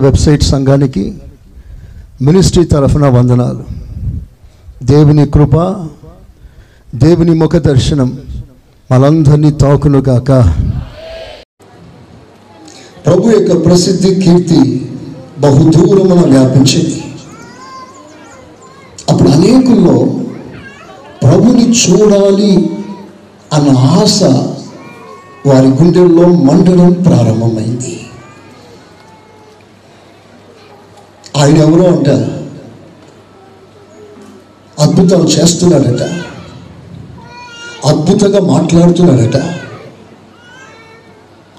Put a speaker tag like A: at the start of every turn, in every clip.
A: Website సంఘానికి ministry తరఫున వందనాలు. దేవుని కృప దేవుని ముఖ దర్శనం మనందరినీ తాకును కాక
B: ప్రభు యొక్క ప్రసిద్ధి కీర్తి బహుదూరమున వ్యాపించింది. అప్పుడు అనేకుల్లో ప్రభుని చూడాలి అన్న ఆశ వారి గుండెల్లో మండడం ప్రారంభమైంది. ఆయన ఎవరో అంట. అద్భుతాలు చేస్తున్నాడట అద్భుతంగా మాట్లాడుతున్నాడట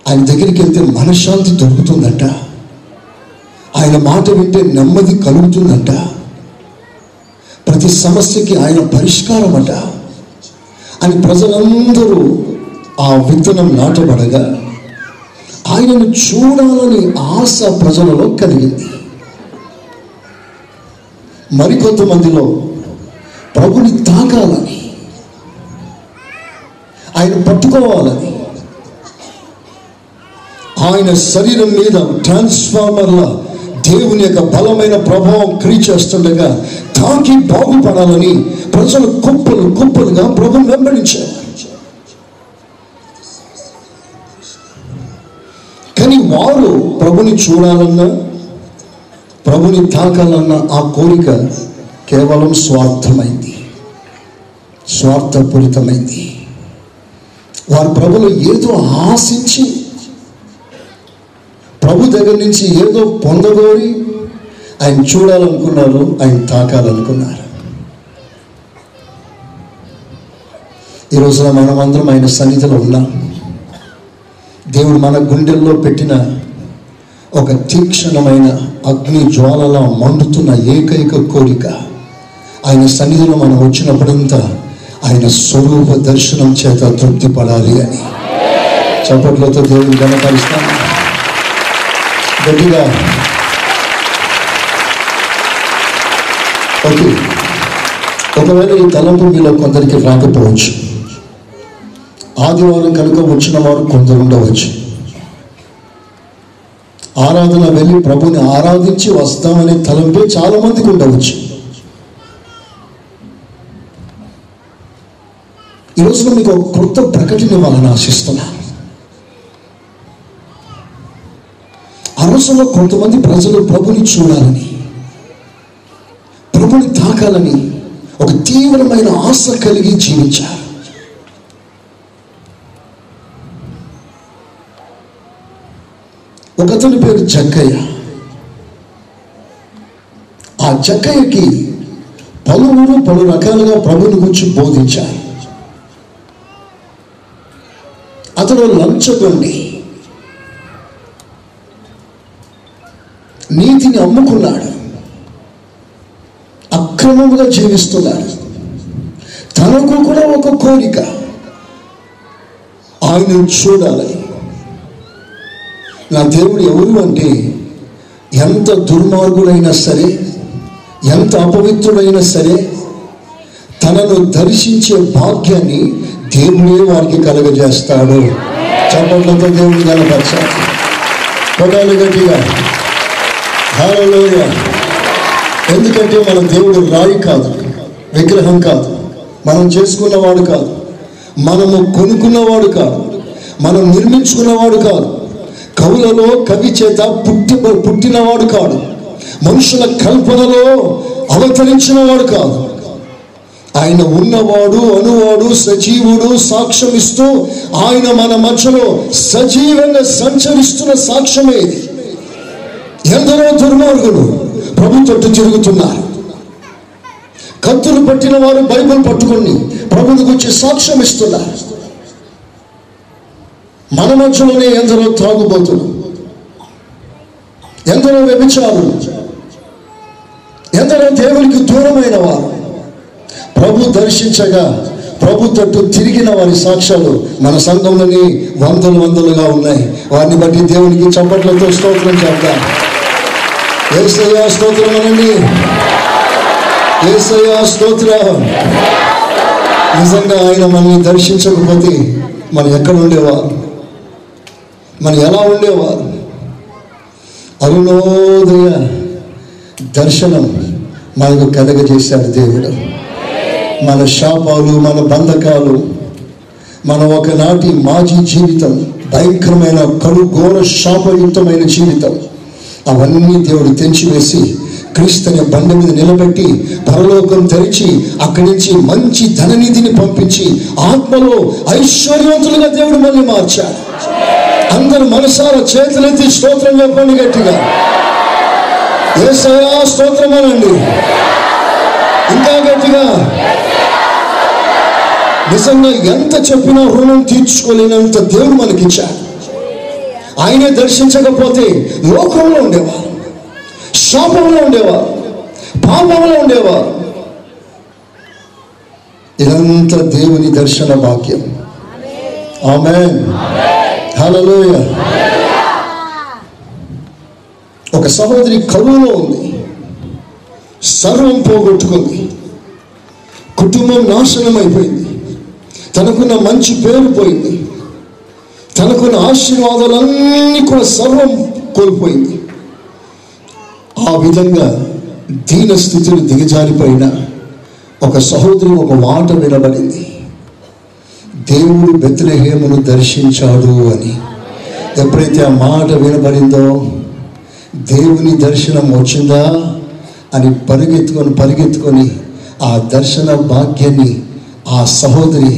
B: ఆయన దగ్గరికి వెళ్తే మనశ్శాంతి దొరుకుతుందంట. ఆయన మాట వింటే నెమ్మది కలుగుతుందంట. ప్రతి సమస్యకి ఆయన పరిష్కారం అట అని ప్రజలందరూ ఆ విత్తనం నాటబడగా ఆయనను చూడాలని ఆశ ప్రజలలో కలిగింది. మరికొంతమందిలో ప్రభుని తాకాలని ఆయన పట్టుకోవాలని ఆయన శరీరం మీద ట్రాన్స్ఫార్మర్ల దేవుని యొక్క బలమైన ప్రభావం క్రియ చేస్తుండగా తాకి బాగుపడాలని ప్రజలు కుప్పలు కుప్పలుగా ప్రభుని వెంబడించారు. కానీ వారు ప్రభుని చూడాలన్నా ప్రభుని తాకాలన్న ఆ కోరిక కేవలం స్వార్థమైంది. స్వార్థపూరితమైంది. వారు ప్రభులు ఏదో ఆశించి ప్రభు దగ్గర నుంచి ఏదో పొందగోరి ఆయన చూడాలనుకున్నారు ఆయన తాకాలనుకున్నారు. ఈ రోజున మనమందరం ఆయన సన్నిధిలో ఉన్నాం. దేవుడు మన గుండెల్లో పెట్టిన ఒక తీక్షణమైన అగ్ని జ్వాలలా మండుతున్న ఏకైక కోరిక. ఆయన సన్నిధిలో మనం వచ్చినప్పుడంతా ఆయన స్వరూప దర్శనం చేత తృప్తి పడాలి అని. చప్పట్లతో దేవుని గణపరుస్తాం గట్టిగా. ఓకే. ఒకవేళ ఈ తలంపు మీలో కొందరికి రాకపోవచ్చు. ఆదివారం కనుక వచ్చిన వారు కొందరు ఉండవచ్చు. ఆరాధన వెళ్ళి ప్రభుని ఆరాధించి వస్తామనే తలంపే చాలా మందికి ఉండవచ్చు ఈరోజు మీకు ఒక కొత్త ప్రకటన ఇవ్వాలని ఆశిస్తున్నా. ఆ రోజుల్లో కొంతమంది ప్రజలు ప్రభుని చూడాలని ప్రభుని తాకాలని ఒక తీవ్రమైన ఆశ కలిగి జీవించారు. ఒకతని పేరు జక్కయ్య. ఆ జక్కయ్యకి పలువురు పలు రకాలుగా ప్రభుని గురించి బోధించారు. అతడు లంచగొండి నీతిని అమ్ముకున్నాడు. అక్రమముగా జీవిస్తున్నాడు. తనకు కూడా ఒక కోరిక. ఆయనను చూడాలని నా దేవుడు ఎవరు అంటే ఎంత దుర్మార్గుడైనా సరే ఎంత అపవిత్రుడైనా సరే తనను దర్శించే భాగ్యాన్ని దేవుడే వారికి కలుగజేస్తాడు. చప్పట్లతో దేవుడు కనపరచాలి కొడాలి గట్టిగా. హల్లెలూయా. ఎందుకంటే మన దేవుడు రాయి కాదు విగ్రహం కాదు మనం చేసుకున్నవాడు కాదు మనము కొనుక్కున్నవాడు కాదు మనం నిర్మించుకున్నవాడు కాదు కవులలో కవి చేత పుట్టి పుట్టినవాడు కాడు. మనుషుల కల్పనలో అవతరించినవాడు కాదు. ఆయన ఉన్నవాడు అనువాడు సజీవుడు సాక్ష్యం ఇస్తూ ఆయన మన మధ్యలో సజీవంగా సంచరిస్తున్న సాక్ష్యమే ఇది. ఎందరో దుర్మార్గులు ప్రభు తట్టు తిరుగుతున్నారు. కత్తులు పట్టిన వారు బైబిల్ పట్టుకొని ప్రభుని గురించి సాక్ష్యం ఇస్తున్నారు మన మధ్యలోనే ఎందరో త్రాగుబోతులు ఎందరో వ్యభిచారు ఎందరో దేవునికి దూరమైన వారు. ప్రభు దర్శించగా ప్రభు తట్టు తిరిగిన వారి సాక్ష్యాలు మన సంఘంలోని వందలు వందలుగా ఉన్నాయి. వారిని బట్టి దేవునికి చప్పట్లతో స్తోత్రం చేద్దాం. ఏసయ్యా స్తోత్రం అనండి. ఏసయ్యా స్తోత్రం. నిజంగా ఆయన మనల్ని దర్శించకపోతే మనం ఎక్కడ ఉండేవారు? మనం ఎలా ఉండేవారు? అరుణోదయ దర్శనం మనకు కలగజేశాడు దేవుడు. మన శాపాలు మన బంధకాలు మన ఒకనాటి మాజీ జీవితం భయంకరమైన కడు ఘోర శాపయుక్తమైన జీవితం అవన్నీ దేవుడు తెంచివేసి క్రీస్తుని బండ మీద నిలబెట్టి పరలోకం తెరిచి అక్కడి నుంచి మంచి ధననిధిని పంపించి ఆత్మలో ఐశ్వర్యవంతులుగా దేవుడు మళ్ళీ మార్చాడు. అందరు మనసార చేతులెత్తి స్తోత్రం చెప్పండి గట్టిగా. ఏసయా స్తోత్రం అనండి. ఇంకా గట్టిగా. నిజంగా ఎంత చెప్పినా రుణం తీర్చుకోలేనంత దేవుడు మనకిచ్చాడు. ఆయనే దర్శించకపోతే లోకంలో ఉండేవారు శాపంలో ఉండేవారు పాపంలో ఉండేవారు ఇదంతా దేవుని దర్శన భాగ్యం. ఆమె హలోయ ఒక సహోదరి కరువులో ఉంది. సర్వం పోగొట్టుకుంది. కుటుంబం నాశనం అయిపోయింది. తనకున్న మంచి పేరు పోయింది. తనకున్న ఆశీర్వాదాలన్నీ కూడా సర్వం కోల్పోయింది. ఆ విధంగా దీన స్థితిని దిగజారిపోయిన ఒక సహోదరి ఒక మాట వినబడింది. దేవుడు బెత్లహేమును దర్శించాడు అని. ఎప్పుడైతే ఆ మాట వినబడిందో దేవుని దర్శనం వచ్చిందా అని పరిగెత్తుకొని పరిగెత్తుకొని ఆ దర్శన భాగ్యాన్ని ఆ సహోదరి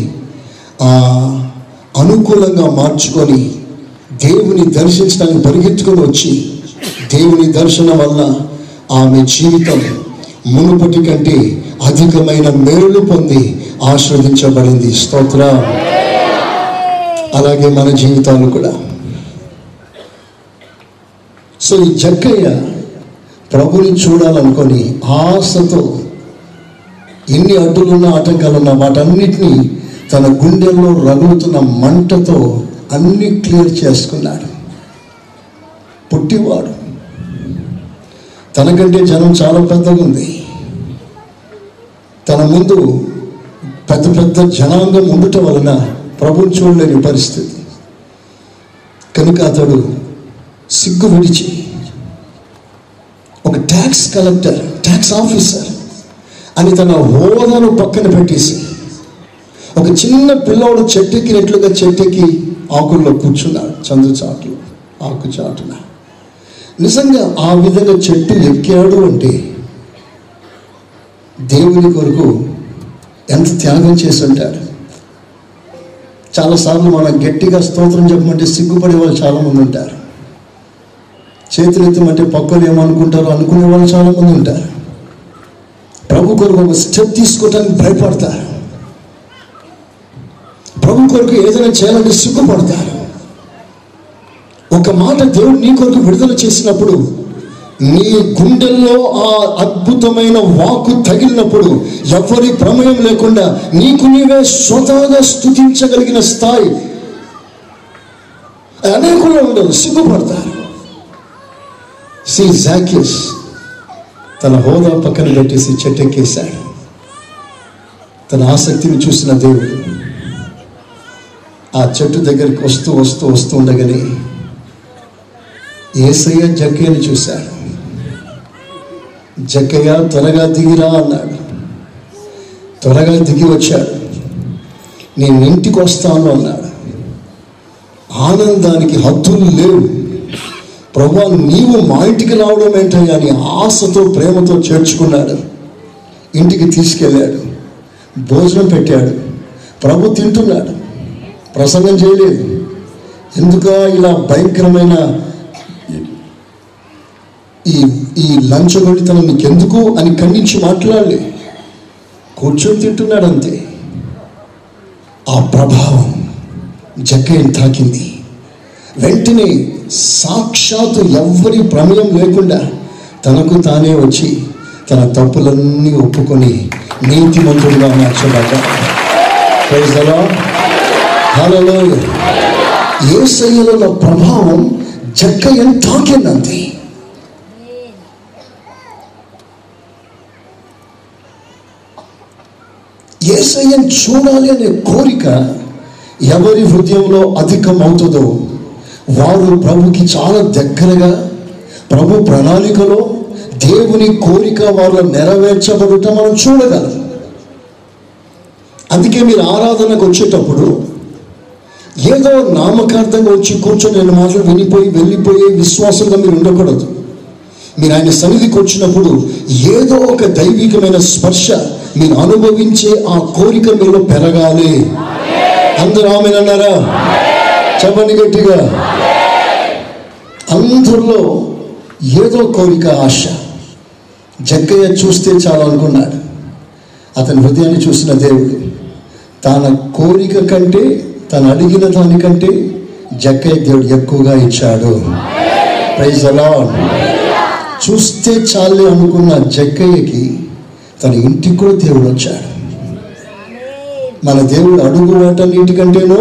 B: ఆ అనుకూలంగా మార్చుకొని దేవుని దర్శించడానికి పరిగెత్తుకొని వచ్చి దేవుని దర్శనం వల్ల ఆమె జీవితం మునుపటి కంటే అధికమైన మేలు పొంది ఆస్వాదించబడింది స్తోత్ర. అలాగే మన జీవితాలు కూడా. సో ఈ జక్కయ్య ప్రభుని చూడాలనుకొని ఆశతో ఎన్ని అడ్డులున్న ఆటంకాలున్నా వాటన్నిటినీ తన గుండెల్లో రగులుతున్న మంటతో అన్ని క్లియర్ చేసుకున్నాడు. పుట్టివాడు. తనకంటే జనం చాలా పెద్దగా ఉంది తన ముందు పెద్ద పెద్ద జనాంగం ఉండటం వలన ప్రభుని చూడలేని పరిస్థితి. కనుక అతడు సిగ్గు విడిచి ఒక ట్యాక్స్ కలెక్టర్ ట్యాక్స్ ఆఫీసర్ అని తన హోదాను పక్కన పెట్టేసి ఒక చిన్న పిల్లోడు చెట్టెక్కినట్లుగా చెట్టెక్కి ఆకుల్లో కూర్చున్నాడు చంద్ర చాటులో ఆకు చాటున. నిజంగా ఆ విధంగా చెట్టు ఎక్కాడు అంటే దేవుని కొరకు ఎంత త్యాగం చేసి ఉంటాడు చాలాసార్లు మనం గట్టిగా స్తోత్రం చెప్పమంటే సిగ్గుపడే వాళ్ళు చాలామంది ఉంటారు. చేతులు ఎత్తమంటే పక్కలు ఏమనుకుంటారో అనుకునే వాళ్ళు చాలామంది ఉంటారు. ప్రభు కొరకు ఒక స్టెప్ తీసుకోవటానికి భయపడతారు. ప్రభు కొరకు ఏదైనా చేయాలంటే సిగ్గుపడతారు. ఒక మాట దేవుడు నీ కొరకు విడుదల చేసినప్పుడు నీ గుండెల్లో ఆ అద్భుతమైన వాకు తగిలినప్పుడు ఎవరి ప్రమేయం లేకుండా నీకు నీవే స్వతహాగా స్థుతించగలిగిన స్థాయి. అనేకులు ఉండదు సిగ్గుపడతారు. సి జాకిస్ తన హోదా పక్కన పెట్టేసి చెట్టెక్కేశాడు. తన ఆసక్తిని చూసిన దేవుడు ఆ చెట్టు దగ్గరికి వస్తూ వస్తూ వస్తూ ఉండగానే ఏసయ్య జక్కయ్యని చూశాడు. జక్కయ్య త్వరగా దిగిరా అన్నాడు. త్వరగా దిగి వచ్చాడు. నేను ఇంటికి వస్తాను అన్నాడు. ఆనందానికి హద్దులు లేవు. ప్రభా నీవు మా ఇంటికి రావడం ఏంటయ్యా అని ఆశతో ప్రేమతో చేర్చుకున్నాడు. ఇంటికి తీసుకెళ్ళాడు. భోజనం పెట్టాడు. ప్రభు తింటున్నాడు. ప్రసంగం చేయలేదు. ఎందుక ఇలా భయంకరమైన ఈ ఈ లంచగొడితనం నీకెందుకు అని ఖండించి మాట్లాడలే. కూర్చొని తింటున్నాడు అంతే ఆ ప్రభావం జక్కయ్యని తాకింది. వెంటనే సాక్షాత్తు ఎవ్వరి ప్రమేయం లేకుండా తనకు తానే వచ్చి తన తప్పులన్నీ ఒప్పుకొని నీతిమంతుడిగా మార్చబడ్డా. హలో ఏసయ్యలో ప్రభావం జక్కయ్యని తాకిందంతే. ఏసయ్యను చూడాలి అనే కోరిక ఎవరి హృదయంలో అధికమవుతుందో వారు ప్రభుకి చాలా దగ్గరగా ప్రభు ప్రణాళికలో దేవుని కోరిక వాళ్ళ నెరవేర్చబడుట మనం చూడగలం. అందుకే మీరు ఆరాధనకు వచ్చేటప్పుడు ఏదో నామకార్థంగా వచ్చి కూర్చొని నేను మాటలు వినిపోయి వెళ్ళిపోయే విశ్వాసంగా మీరు ఉండకూడదు. మీరు ఆయన సన్నిధికి వచ్చినప్పుడు ఏదో ఒక దైవికమైన స్పర్శ మీరు అనుభవించే ఆ కోరిక మీలో పెరగాలి. అందరూ ఆమెనన్నారా చెప్పండి గట్టిగా. అందరిలో ఏదో కోరిక ఆశ. జగ్గయ్య చూస్తే చాలు అనుకున్నాడు. అతని హృదయాన్ని చూసిన దేవుడు తన కోరిక కంటే తను అడిగిన దానికంటే జగ్గయ్య దేవుడు ఎక్కువగా ఇచ్చాడు. ప్రైజ్ అలా చూస్తే చాలే అనుకున్న జగ్గయ్యకి తన ఇంటికి కూడా దేవుడు వచ్చాడు. మన దేవుడు అడుగు వాటన్నిటికంటేనూ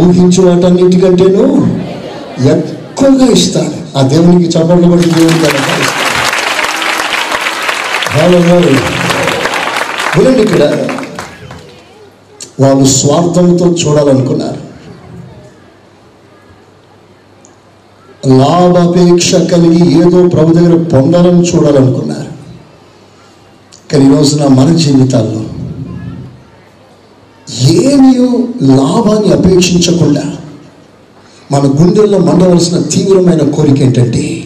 B: ఊహించు వాటన్నిటికంటేనూ ఎక్కువగా ఇస్తాడు. ఆ దేవునికి చప్పట్లు బట్టి దేవుడు వినండి ఇక్కడ వాళ్ళు స్వార్థంతో చూడాలనుకున్నారు. లాభాపేక్ష కలిగి ఏదో ప్రభు దగ్గర పొందాలని చూడాలనుకున్నారు. కానీ ఈ రోజున మన జీవితాల్లో ఏమీ లాభాన్ని అపేక్షించకుండా మన గుండెల్లో మండవలసిన తీవ్రమైన కోరిక ఏంటంటే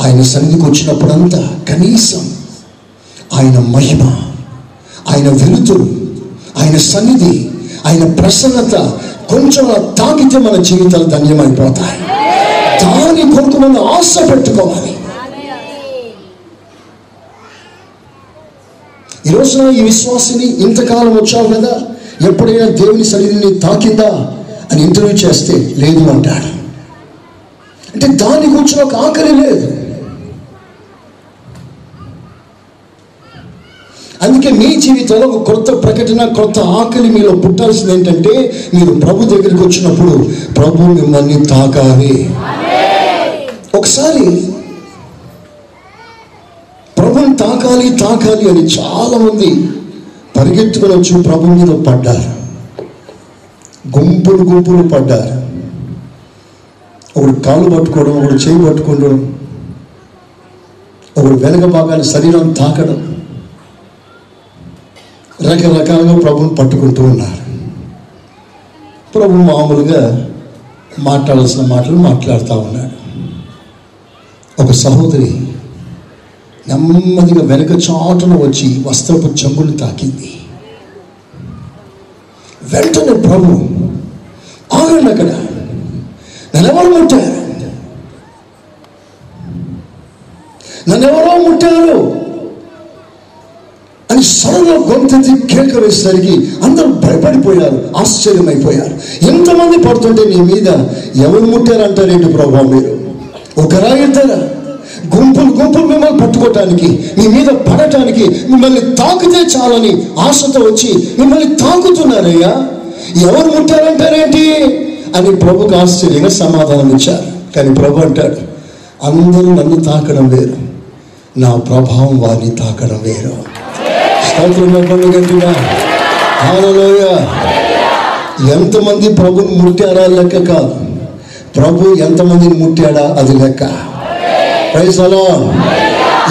B: ఆయన సన్నిధికి వచ్చినప్పుడంతా కనీసం ఆయన మహిమ ఆయన వెలుతురు ఆయన సన్నిధి ఆయన ప్రసన్నత కొంచెం తాకితే మన జీవితాలు ధన్యమైపోతాయి. దాని కొరకు మనం ఆశ పెట్టుకోవాలి. ఈ రోజున ఈ విశ్వాసిని ఇంతకాలం వచ్చావు కదా? ఎప్పుడైనా దేవుని సన్నిధిని తాకిందా? అని ఇంటర్వ్యూ చేస్తే లేదు అంటాడు అంటే దాని గురించి ఒక ఆకలి లేదు. అందుకే మీ జీవితంలో ఒక కొత్త ప్రకటన కొత్త ఆకలి మీలో పుట్టాల్సింది ఏంటంటే మీరు ప్రభు దగ్గరికి వచ్చినప్పుడు ప్రభు మిమ్మల్ని తాకాలి. ఒకసారి ప్రభుని తాకాలి తాకాలి అని చాలా మంది పరిగెత్తుకుని వచ్చి ప్రభు మీద పడ్డారు. గుంపులు గుంపులు పడ్డారు. ఒకడు కాలు పట్టుకోవడం ఒకడు చేయి పట్టుకోవడం ఒకడు వెనక భాగాన్ని శరీరం తాకడం. రకరకాలుగా ప్రభుని పట్టుకుంటూ ఉన్నారు. ప్రభు మామూలుగా మాట్లాడాల్సిన మాటలు మాట్లాడుతూ ఉన్నాడు. ఒక సహోదరి నెమ్మదిగా వెనక చాటున వచ్చి వస్త్రపు చెంగులు తాకింది. వెంటనే ప్రభు ఆగండి అక్కడ నన్నెవరు ముట్టారు? నన్నెవరో ముట్టారు? అని సడన్గా గొంతెత్తి కేక వేసేసరికి అందరూ భయపడిపోయారు ఆశ్చర్యమైపోయారు. ఎంతమంది పడుతుంటే నీ మీద ఎవరు ముట్టారంటారేంటి ప్రభావ మీరు? ఒకరా ఇద్దరా గుంపులు గుంపులు మిమ్మల్ని పట్టుకోవటానికి మీ మీద పడటానికి మిమ్మల్ని తాకితే చాలని ఆశతో వచ్చి మిమ్మల్ని తాకుతున్నారయ్యా. ఎవరు ముట్టారంటారేంటి అని ప్రభుకు ఆశ్చర్యంగా సమాధానం ఇచ్చారు. కానీ ప్రభు అంటాడు అందరూ నన్ను తాకడం వేరు. నా ప్రభావం వారిని తాకడం వేరు. స్తోత్రం గట్టిగా. ఎంతమంది ప్రభుని ముట్టారా లెక్క కాదు. ప్రభు ఎంతమందిని ముట్టాడా అది లెక్క.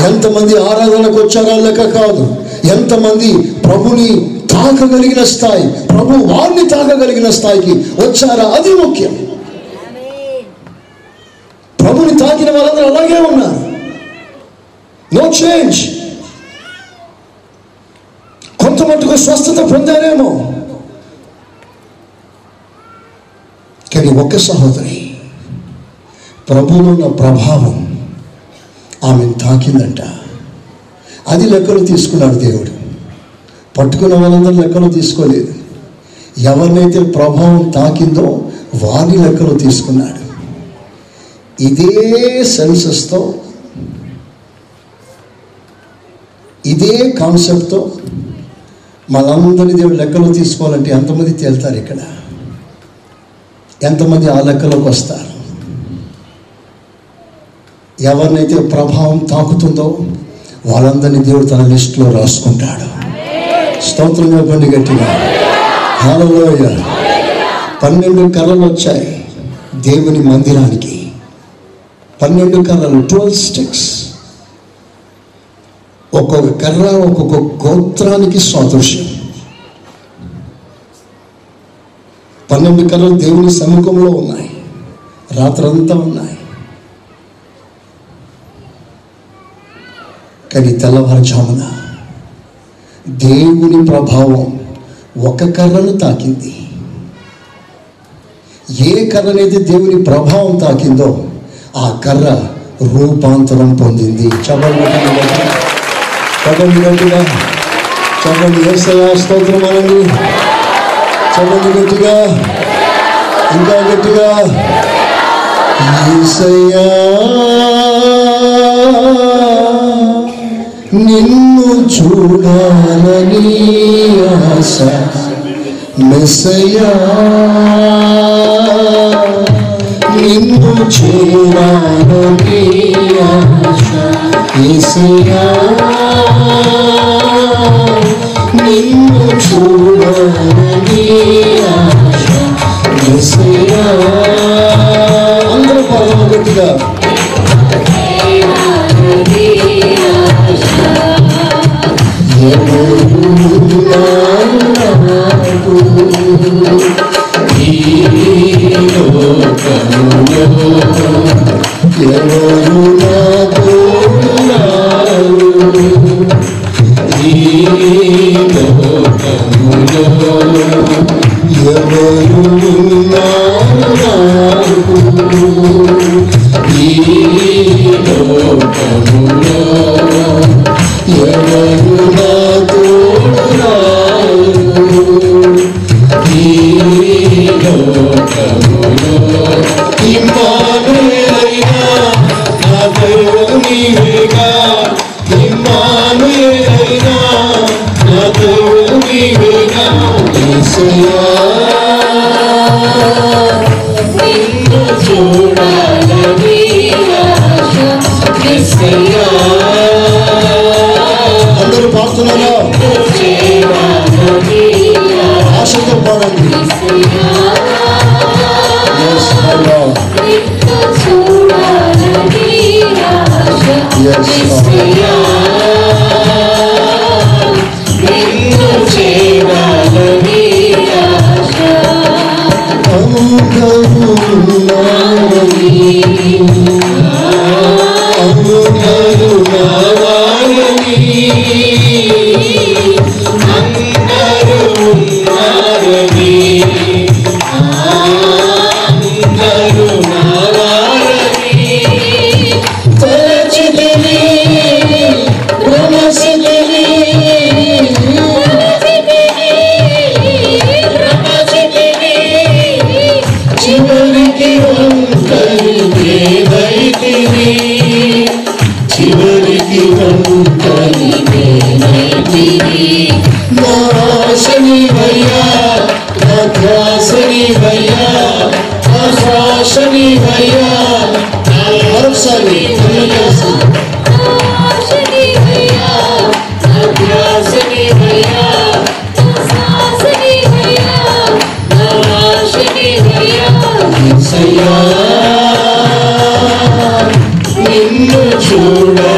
B: ఎంతమంది ఆరాధనకు వచ్చారా లెక్క కాదు. ఎంతమంది ప్రభుని తాకగలిగిన స్థాయి ప్రభు వారిని తాకగలిగిన స్థాయికి వచ్చారా? అది ముఖ్యం. ప్రభుని తాకిన వాళ్ళందరూ అలాగే ఉన్నారు. నో చేంజ్ కొంత మటుకు స్వస్థత పొందారేమో. కానీ ఒక్క సహోదరి ప్రభువులో ఉన్న ప్రభావం ఆమెను తాకిందంట. అది లెక్కలో తీసుకున్నాడు దేవుడు. పట్టుకున్న వాళ్ళందరూ లెక్కలో తీసుకోలేదు. ఎవరినైతే ప్రభావం తాకిందో వారి లెక్కలో తీసుకున్నాడు. ఇదే సెన్సెస్తో ఇదే కాన్సెప్ట్తో మనందరి దేవుడు లెక్కలో తీసుకోవాలంటే ఎంతమంది తేలుతారు ఇక్కడ? ఎంతమంది ఆ లెక్కలోకి వస్తారు? ఎవరినైతే ప్రభావం తాకుతుందో వాళ్ళందరినీ దేవుడు తన లిస్టులో రాసుకుంటాడు. స్తోత్రం చెప్పండి గట్టిగా. హాలలోయ పన్నెండు కర్రలు వచ్చాయి దేవుని మందిరానికి.
C: పన్నెండు కర్రలు ట్వెల్వ్ స్టిక్స్. ఒక్కొక్క కర్ర ఒక్కొక్క గోత్రానికి సాదృశ్యం. పన్నెండు కర్రలు దేవుని సముఖంలో ఉన్నాయి. రాత్రంతా ఉన్నాయి. కానీ తెల్లవారుజామున దేవుని ప్రభావం ఒక కర్రను తాకింది. ఏ కర్ర అనేది దేవుని ప్రభావం తాకిందో ఆ కర్ర రూపాంతరం పొందింది. చదవండి గట్టిగా. చదవండి చదవండి ఏసయా స్తోత్రం అనండి. చదవండి గట్టిగా. ఇంకా గట్టిగా. ఏసయ్యా. నిన్ను చూడాలని ఆశ మెస్సయ్యా. నిన్ను చూడాలని ఆశ ఏసయ్యా నిన్ను చూడాలని ఆశ మెస్సయ్యా. అందరూ పదవ గట్టిగా చివరికి వంకలు ఏదైతివి నా ఆశని భయ్యా నా ధ్యాసని భయ్యా నా శ్వాసని భయ్యా మరొకసారి సయ్యా నిన్ను చూడవని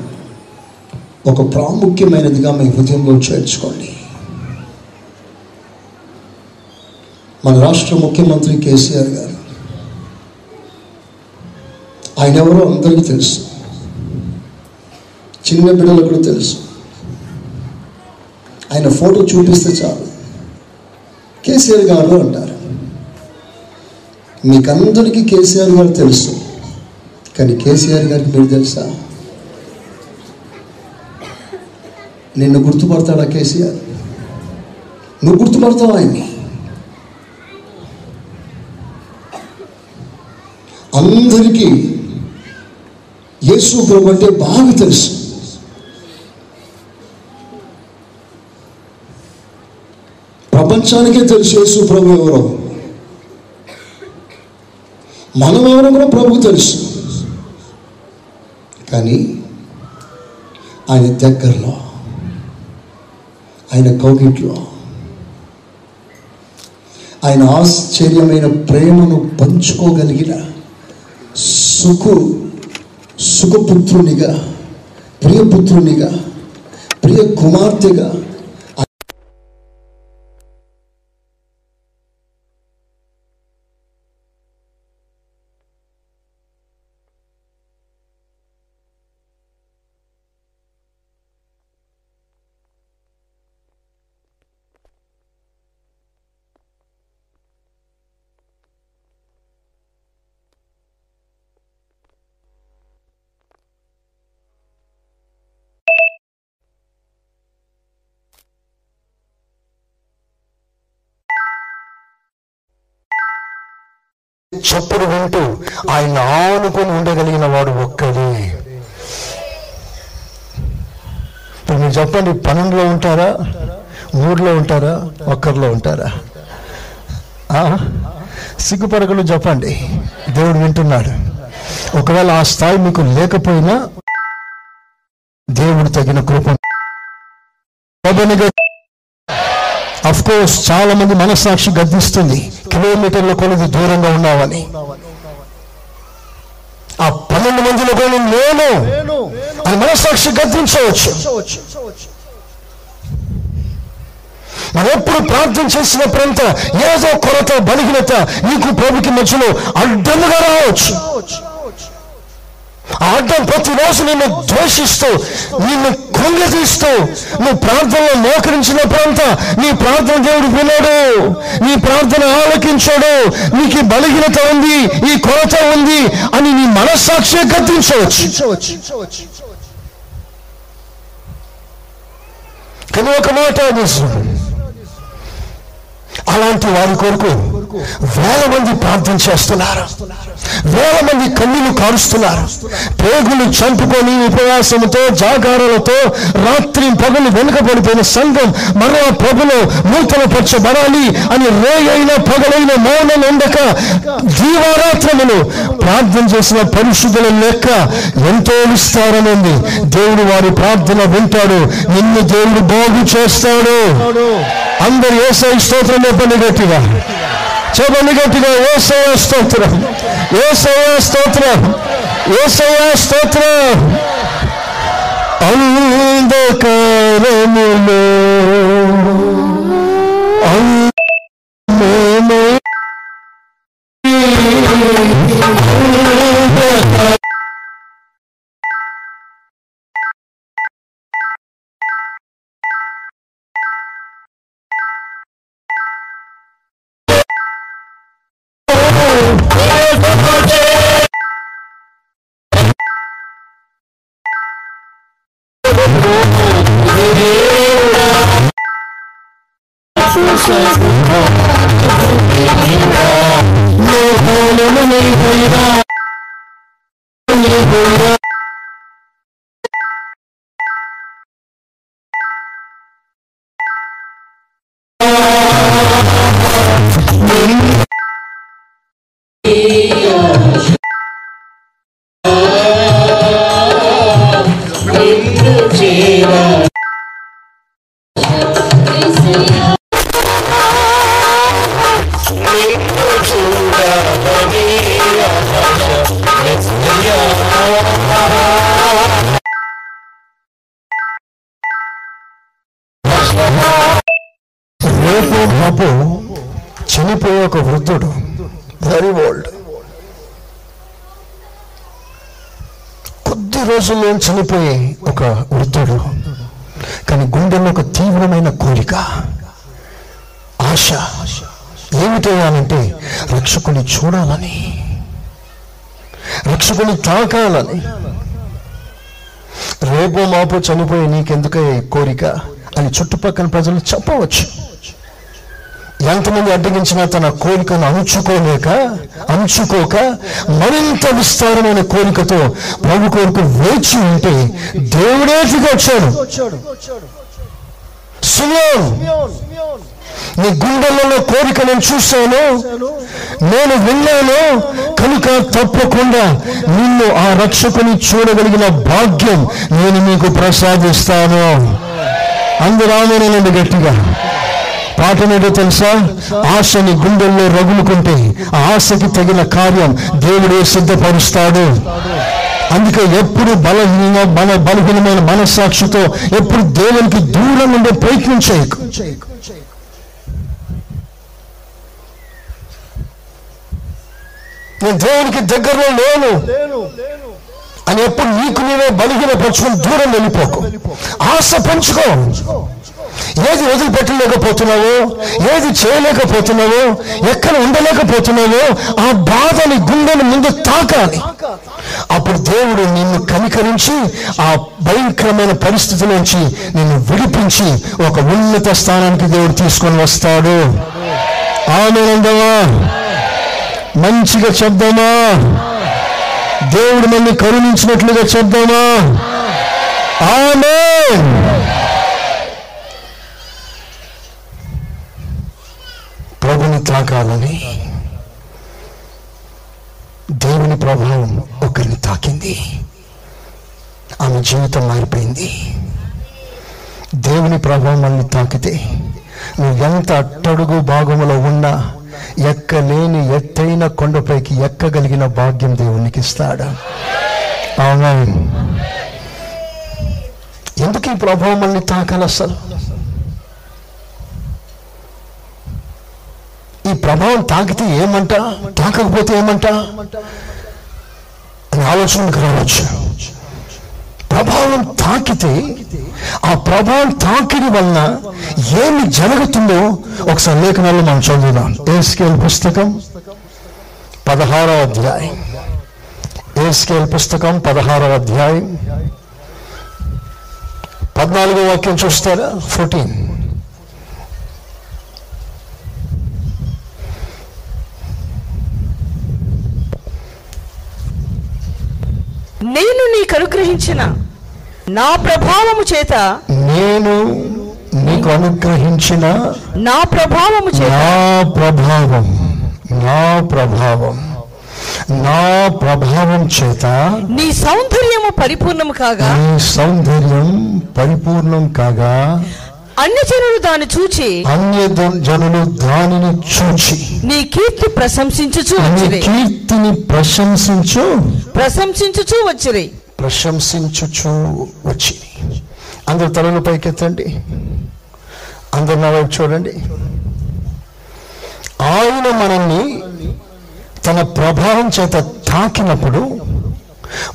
C: ఒక ప్రాముఖ్యమైనదిగా మీ హృదయంలో చేర్చుకోండి. మన రాష్ట్ర ముఖ్యమంత్రి కేసీఆర్ గారు ఆయన ఎవరో అందరికీ తెలుసు. చిన్న బిడ్డలకు కూడా తెలుసు. ఆయన ఫోటో చూపిస్తే చాలు. కేసీఆర్ గారు అంటారు. మీకందరికీ కేసీఆర్ గారు తెలుసు. కానీ కేసీఆర్ గారికి మీరు తెలుసా? నిన్ను గుర్తుపడతాడా కేసీఆర్? నువ్వు గుర్తుపడతావు ఆయన్ని? అందరికీ యేసు ప్రభు అంటే బాగా తెలుసు. ప్రపంచానికే తెలుసు యేసు ప్రభు ఎవరో. మనం ఎవరో కూడా ప్రభు తెలుసు. కానీ ఆయన దగ్గరలో ఆయన కౌగిట్లో. ఆయన ఆశ్చర్యమైన ప్రేమను పంచుకోగలిగిన సుఖు సుఖపుత్రునిగా ప్రియపుత్రునిగా ప్రియ కుమార్తెగా
B: చప్పుడు వింటూ ఆయన ఆనుకొని ఉండగలిగిన వాడు ఒక్కడే. ఇప్పుడు మీరు చెప్పండి పన్నెండులో ఉంటారా? మూడులో ఉంటారా? ఒక్కరిలో ఉంటారా? ఆ? సిగ్గుపడకలు చెప్పండి. దేవుడు వింటున్నాడు. ఒకవేళ ఆ స్థాయి మీకు లేకపోయినా దేవుడు తగిన కృప అఫ్ కోర్స్ చాలా మంది మనస్సాక్షి గర్దిస్తుంది కిలోమీటర్ల కొలది దూరంగా ఉన్నావని. ఆ పన్నెండు మందిలో కూడా నేను లేను. అని మనస్సాక్షి గద్దించవచ్చు. మనం ఎప్పుడు ప్రార్థన చేసినప్పుడంతా ఏదో కొరత బలహీనత నీకు ప్రభుకి మధ్యలో అడ్డముగా రావచ్చు. ఆ ప్రతిరోజు నిన్ను ద్వేషిస్తూ నిన్ను కృంగతీస్తూ నువ్వు ప్రార్థనలో మోకరించినప్పుడంతా నీ ప్రార్థన దేవుడు వినడు. నీ ప్రార్థన ఆలకించాడు. నీకు బలహీనత ఉంది ఈ కొరత ఉంది అని నీ మనస్సాక్షి గద్దించవచ్చు. కానీ ఒక మాట అలాంటి వారి కొరకు వేల మంది ప్రార్థన చేస్తున్నారు. వేల మంది కన్నీళ్ళు కారుస్తున్నారు. పేగులు చంపుకొని ఉపవాసంతో జాగారాలతో రాత్రి పగలు వెనుకబడిపోయిన సంఘం మరో ప్రభులు నూతన పరచబడాలి అని రేయైన పగలైన మౌనం ఉండక జీవారాత్రములు ప్రార్థన చేసిన పరిశుద్ధుల లెక్క ఎంతో విస్తారమైంది. దేవుడు వారి ప్రార్థన వింటాడు. నిన్ను దేవుడు బాగు చేస్తాడు. అందరు ఏసై స్తోత్రం చెప్పండి గట్టిగా. చెప్పండి గట్టిగా ఏసయ స్తోత్రం ఏసయ స్తోత్రం ఏసయ స్తోత్రం. అంధకారములో. అందమే రేపు బాబు చనిపోయే ఒక వృద్ధుడు వెరీ ఓల్డ్ కొద్ది రోజుల్లో చనిపోయే ఒక వృద్ధుడు కానీ గుండెలో ఒక తీవ్రమైన కోరిక ఆశ. ఏమిటయ్యానంటే రక్షకుని చూడాలని రక్షకుని తాకాలని. రేపు మాపు చనిపోయి నీకెందుకే కోరిక అని చుట్టుపక్కల ప్రజలు చెప్పవచ్చు. ఎంతమంది అడ్డగించినా తన కోరికను అంచుకోలేక అంచుకోక మరింత విస్తారమైన కోరికతో ప్రభు కొరకు వేచి ఉంటే దేవుడే దిగి వచ్చాడు. నీ గుండెలలో కోరిక నేను చూశాను. నేను విన్నాను. కనుక తప్పకుండా నిన్ను ఆ రక్షకుని చూడగలిగిన భాగ్యం నేను మీకు ప్రసాదిస్తాను. అందరూ ఆమెనండి గట్టిగా. పాటనేదో తెలుసా? ఆశని గుండెల్లో రగులుకుంటే ఆ ఆశకి తగిన కార్యం దేవుడే సిద్ధపరుస్తాడు. అందుకే ఎప్పుడు బలహీన బల బలహీనమైన మనస్సాక్షితో ఎప్పుడు దేవునికి దూరం ఉండే ప్రయత్నం చేయకు. నేను దేవునికి దగ్గరలో లేను. అని ఎప్పుడు నీకు నీవే బలహీన పరుచుకుని దూరం వెళ్ళిపోకు. ఆశ పెంచుకో. ఏది వదిలిపెట్టలేకపోతున్నావో ఏది చేయలేకపోతున్నావో ఎక్కడ ఉండలేకపోతున్నావో ఆ బాధని గుండెని ముందు తాకాలి అప్పుడు దేవుడు నిన్ను కనికరించి ఆ భయంకరమైన పరిస్థితి నుంచి నిన్ను విడిపించి ఒక ఉన్నత స్థానానికి దేవుడు తీసుకొని వస్తాడు. ఆనందమా మంచిగా చెప్దామా? దేవుడు మళ్ళీ కరుణించినట్లుగా చెప్దామా? ఆమె త్రాగాలని తాకాలని దేవుని ప్రభావం ఒకరిని తాకింది. ఆమె జీవితం మారిపోయింది. దేవుని ప్రభావం మనల్ని తాకితే నువ్వు ఎంత అట్టడుగు భాగంలో ఉన్నా ఎక్కలేని ఎత్తైన కొండపైకి ఎక్కగలిగిన భాగ్యం దేవునికి ఇస్తాడు. అవునా ఎందుకు ఈ ప్రభావం మళ్ళీ తాకాలి అసలు? ఈ ప్రభావం తాకితే ఏమంట? తాకకపోతే ఏమంట? అని ఆలోచనకు రావచ్చు. ప్రభావం తాకితే ఆ ప్రభావం తాకిడి వలన ఏమి జరుగుతుందో ఒకసారి లేఖనాల్లో మనం చదువుదాం. ఏ స్కేల్ పుస్తకం పదహారవ అధ్యాయం. ఏ స్కేల్ పుస్తకం పదహారవ అధ్యాయం. పద్నాలుగో వాక్యం చూస్తారా? ఫోర్టీన్.
D: నేను నీకు అనుగ్రహించిన నా ప్రభావము చేత
B: నేను నీకు అనుగ్రహించిన
D: నా ప్రభావము చేత
B: నా ప్రభావం నా ప్రభావం నా ప్రభావం చేత
D: నీ సౌందర్యము పరిపూర్ణము కాగా
B: నీ సౌందర్యం పరిపూర్ణం కాగా
D: అన్ని జనులు దాన్ని చూచి
B: అన్య జనులు దానిని చూచి.
D: నీ కీర్తి ప్రశంసించుచు వచ్చిరి.
B: కీర్తిని ప్రశంసించు.
D: ప్రశంసించుచు వచ్చిరి.
B: ప్రశంసించుచు వచ్చి. అందరు తలలు పైకెత్తండి. అందరు నా వైపు చూడండి. ఆయన మనల్ని తన ప్రభావం చేత తాకినప్పుడు